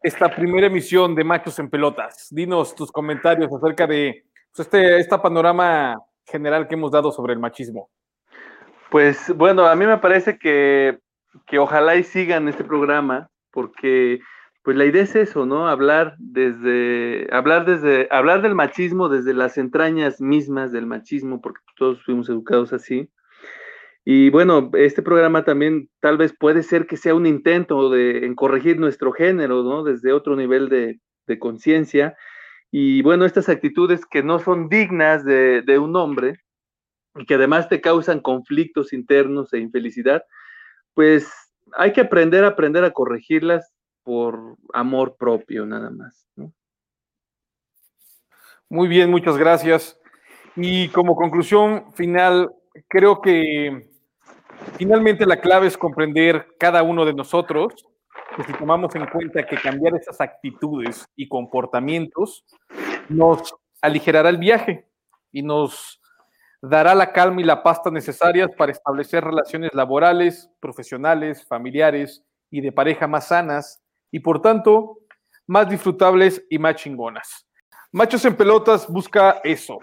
esta primera emisión de Machos en Pelotas. Dinos tus comentarios acerca de pues, este panorama general que hemos dado sobre el machismo. Pues bueno, a mí me parece que, que ojalá y sigan este programa, porque pues la idea es eso, ¿no? Hablar desde, hablar desde, hablar del machismo desde las entrañas mismas del machismo, porque todos fuimos educados así, y bueno, este programa también tal vez puede ser que sea un intento de en corregir nuestro género, ¿no? Desde otro nivel de, conciencia. Y bueno, estas actitudes que no son dignas de, un hombre y que además te causan conflictos internos e infelicidad, pues hay que aprender a aprender a corregirlas por amor propio, nada más. Muy bien, muchas gracias. Y como conclusión final, creo que finalmente la clave es comprender cada uno de nosotros, que si tomamos en cuenta que cambiar esas actitudes y comportamientos nos aligerará el viaje y nos dará la calma y la pasta necesarias para establecer relaciones laborales, profesionales, familiares y de pareja más sanas y por tanto más disfrutables y más chingonas. Machos en Pelotas busca eso,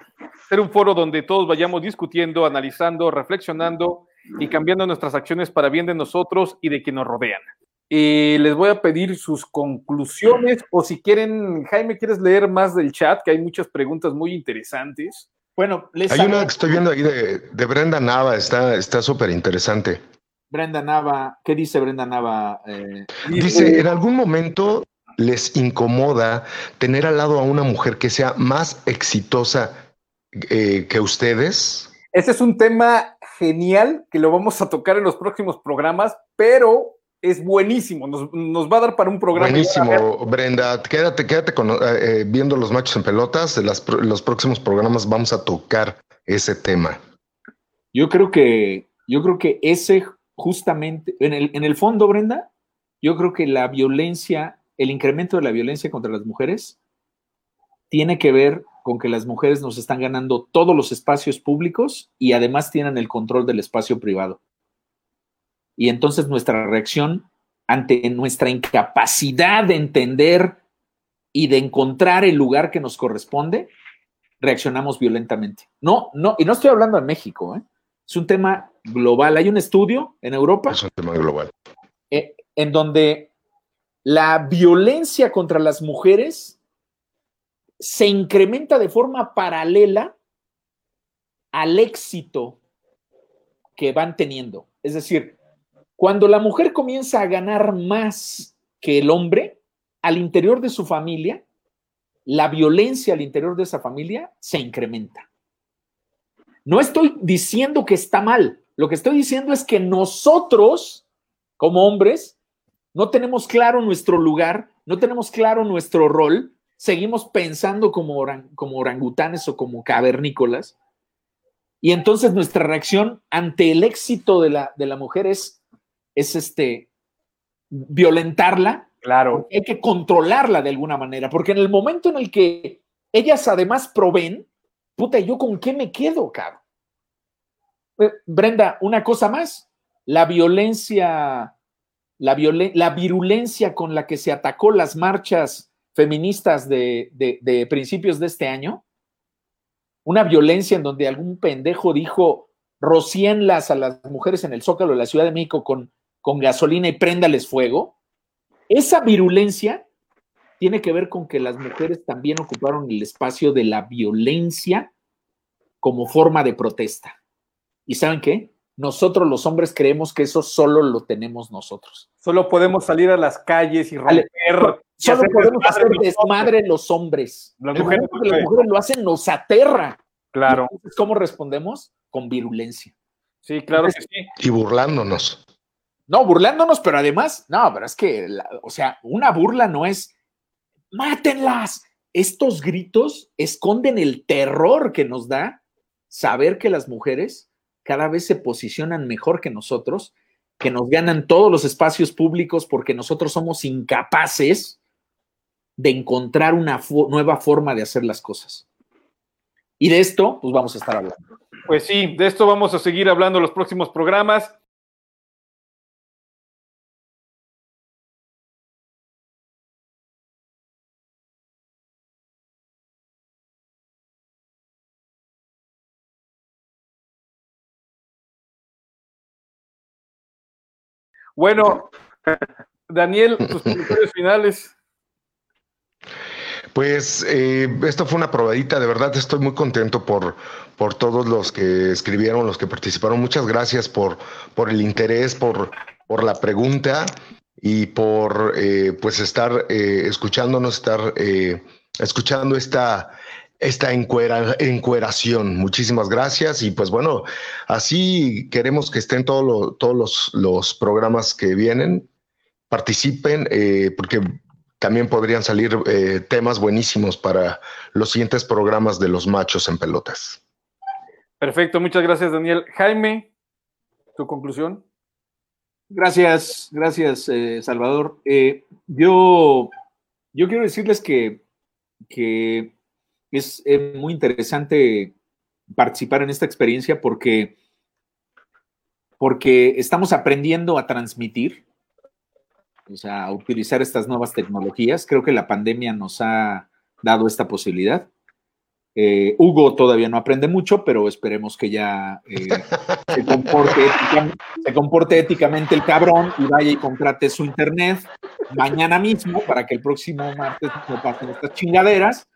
ser un foro donde todos vayamos discutiendo, analizando, reflexionando y cambiando nuestras acciones para bien de nosotros y de quienes nos rodean. Y les voy a pedir sus conclusiones o si quieren, Jaime, ¿quieres leer más del chat? Que hay muchas preguntas muy interesantes. Bueno, les Hay una que estoy viendo ahí de, de Brenda Nava, está súper interesante. Brenda Nava, ¿qué dice Brenda Nava? Eh, Dice, en algún momento les incomoda tener al lado a una mujer que sea más exitosa eh, que ustedes? Ese es un tema genial que lo vamos a tocar en los próximos programas, pero es buenísimo, nos, nos va a dar para un programa. Buenísimo, Brenda, quédate, quédate con, eh, viendo los machos en pelotas, en las, los próximos programas vamos a tocar ese tema. Yo creo que, yo creo que ese justamente, en el, en el fondo, Brenda, yo creo que la violencia el incremento de la violencia contra las mujeres tiene que ver con que las mujeres nos están ganando todos los espacios públicos y además tienen el control del espacio privado. Y entonces nuestra reacción ante nuestra incapacidad de entender y de encontrar el lugar que nos corresponde, reaccionamos violentamente. No, no, y no estoy hablando de México, ¿eh? es un tema global. Hay un estudio en Europa. Es un tema global. Eh, en donde la violencia contra las mujeres se incrementa de forma paralela al éxito que van teniendo. Es decir, cuando la mujer comienza a ganar más que el hombre al interior de su familia, la violencia al interior de esa familia se incrementa. No estoy diciendo que está mal, lo que estoy diciendo es que nosotros, como hombres, no tenemos claro nuestro lugar, no tenemos claro nuestro rol, seguimos pensando como, como orangutanes o como cavernícolas. Y entonces nuestra reacción ante el éxito de la, de la mujer es, es este, violentarla. Claro. Hay que controlarla de alguna manera, porque en el momento en el que ellas además proveen, puta, ¿yo con qué me quedo, cabrón? Eh, Brenda, una cosa más, la violencia la, la virulencia con la que se atacó las marchas feministas de, de, principios de este año, una violencia en donde algún pendejo dijo, rocienlas a las mujeres en el Zócalo de la Ciudad de México con, con gasolina y préndales fuego, esa virulencia tiene que ver con que las mujeres también ocuparon el espacio de la violencia como forma de protesta. ¿Y saben qué? nosotros los hombres creemos que eso solo lo tenemos nosotros. Solo podemos salir a las calles y romper. Solo podemos hacer desmadre los hombres. Las mujeres, lo hacen, nos aterra. Claro. ¿Cómo respondemos? Con virulencia. Sí, claro que sí. Y burlándonos. No, burlándonos, pero además, no, pero es que, o sea, una burla no es, mátenlas. Estos gritos esconden el terror que nos da saber que las mujeres cada vez se posicionan mejor que nosotros, que nos ganan todos los espacios públicos porque nosotros somos incapaces de encontrar una nueva forma de hacer las cosas. Y de esto, pues vamos a estar hablando. Pues sí, de esto vamos a seguir hablando en los próximos programas. Bueno, Daniel, tus comentarios finales. Pues eh, esto fue una probadita, de verdad estoy muy contento por, por todos los que escribieron, los que participaron. Muchas gracias por, por el interés, por, por la pregunta y por eh, pues estar eh, escuchándonos, estar escuchando esta, esta encuera, encueración. Muchísimas gracias y pues bueno, así queremos que estén todos todos los, programas que vienen, participen, eh, porque también podrían salir eh, temas buenísimos para los siguientes programas de los machos en pelotas. Perfecto, muchas gracias, Daniel. Jaime, tu conclusión. Gracias, gracias, eh, Salvador. Eh, yo, yo quiero decirles que, que es eh, muy interesante participar en esta experiencia porque, porque estamos aprendiendo a transmitir, o sea, utilizar estas nuevas tecnologías. Creo que la pandemia nos ha dado esta posibilidad. Eh, Hugo todavía no aprende mucho, pero esperemos que ya eh, se, comporte se comporte éticamente el cabrón y vaya y contrate su internet mañana mismo para que el próximo martes no pasen estas chingaderas.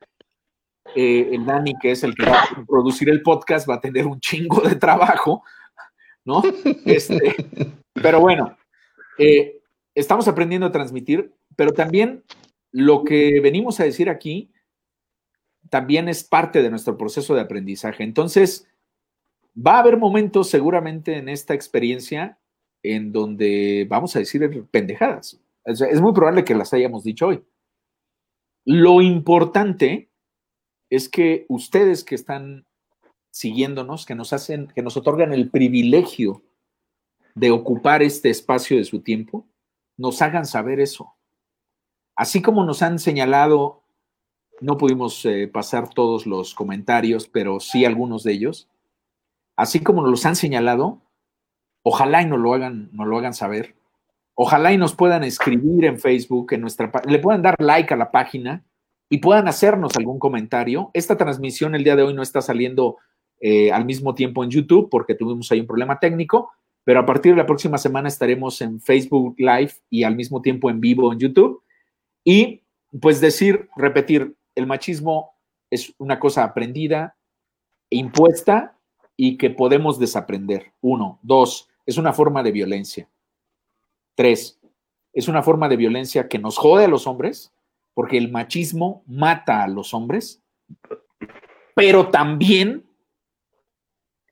Eh, el Dani, que es el que va a producir el podcast, va a tener un chingo de trabajo, ¿no? Este, pero bueno, eh, estamos aprendiendo a transmitir, pero también lo que venimos a decir aquí también es parte de nuestro proceso de aprendizaje. Entonces, va a haber momentos seguramente en esta experiencia en donde vamos a decir pendejadas. Es muy probable que las hayamos dicho hoy. Lo importante es que ustedes que están siguiéndonos, que nos hacen, que nos otorgan el privilegio de ocupar este espacio de su tiempo, nos hagan saber eso. Así como nos han señalado, no pudimos eh, pasar todos los comentarios, pero sí algunos de ellos. Así como nos los han señalado, ojalá y nos lo hagan, nos lo hagan saber. Ojalá y nos puedan escribir en Facebook, en nuestra le puedan dar like a la página y puedan hacernos algún comentario. Esta transmisión el día de hoy no está saliendo eh, al mismo tiempo en YouTube porque tuvimos ahí un problema técnico, pero a partir de la próxima semana estaremos en Facebook Live y al mismo tiempo en vivo en YouTube. Y pues decir, repetir, el machismo es una cosa aprendida, impuesta y que podemos desaprender. Uno. Dos, es una forma de violencia. Tres, es una forma de violencia que nos jode a los hombres, porque el machismo mata a los hombres, pero también,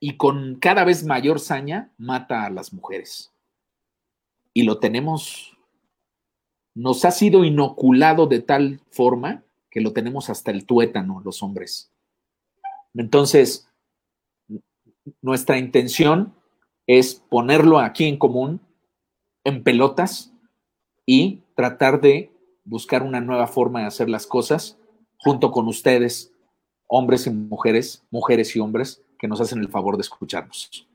y con cada vez mayor saña, mata a las mujeres. Y lo tenemos, nos ha sido inoculado de tal forma que lo tenemos hasta el tuétano los hombres. Entonces, nuestra intención es ponerlo aquí en común, en pelotas, y tratar de buscar una nueva forma de hacer las cosas junto con ustedes, hombres y mujeres, mujeres y hombres, que nos hacen el favor de escucharnos.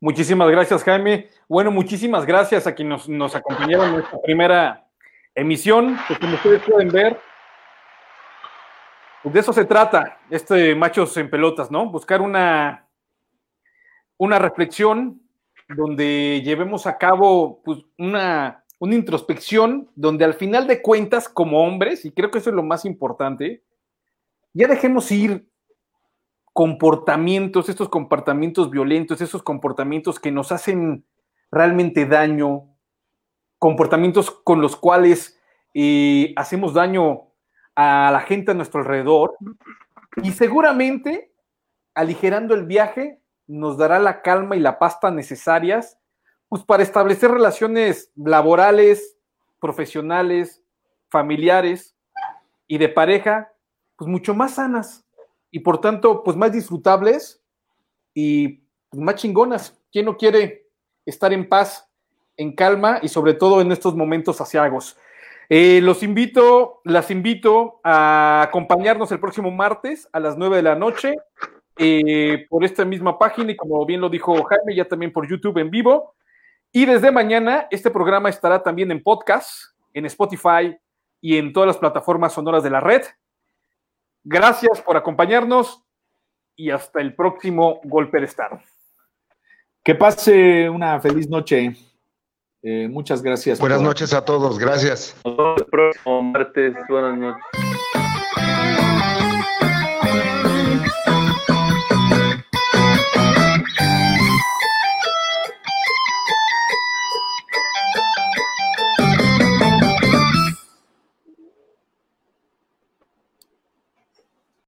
Muchísimas gracias, Jaime. Bueno, muchísimas gracias a quienes nos, acompañaron en nuestra primera emisión, que como ustedes pueden ver, pues de eso se trata, este Machos en Pelotas, ¿no? Buscar una, una reflexión donde llevemos a cabo pues, una, una introspección, donde al final de cuentas, como hombres, y creo que eso es lo más importante, ya dejemos ir comportamientos, estos comportamientos violentos, esos comportamientos que nos hacen realmente daño, comportamientos con los cuales eh, hacemos daño a la gente a nuestro alrededor y seguramente aligerando el viaje nos dará la calma y la pasta necesarias pues para establecer relaciones laborales, profesionales, familiares y de pareja pues mucho más sanas y por tanto pues más disfrutables y pues, más chingonas. ¿Quién no quiere estar en paz, en calma y sobre todo en estos momentos asiagos? Eh, los invito, las invito a acompañarnos el próximo martes a las 9 de la noche eh, por esta misma página y como bien lo dijo Jaime, ya también por YouTube en vivo. Y desde mañana este programa estará también en podcast, en Spotify y en todas las plataformas sonoras de la red. Gracias por acompañarnos y hasta el próximo Golpe de Estado. Que pase una feliz noche. Eh, muchas gracias. Buenas por- noches a todos, gracias. El próximo martes, buenas noches.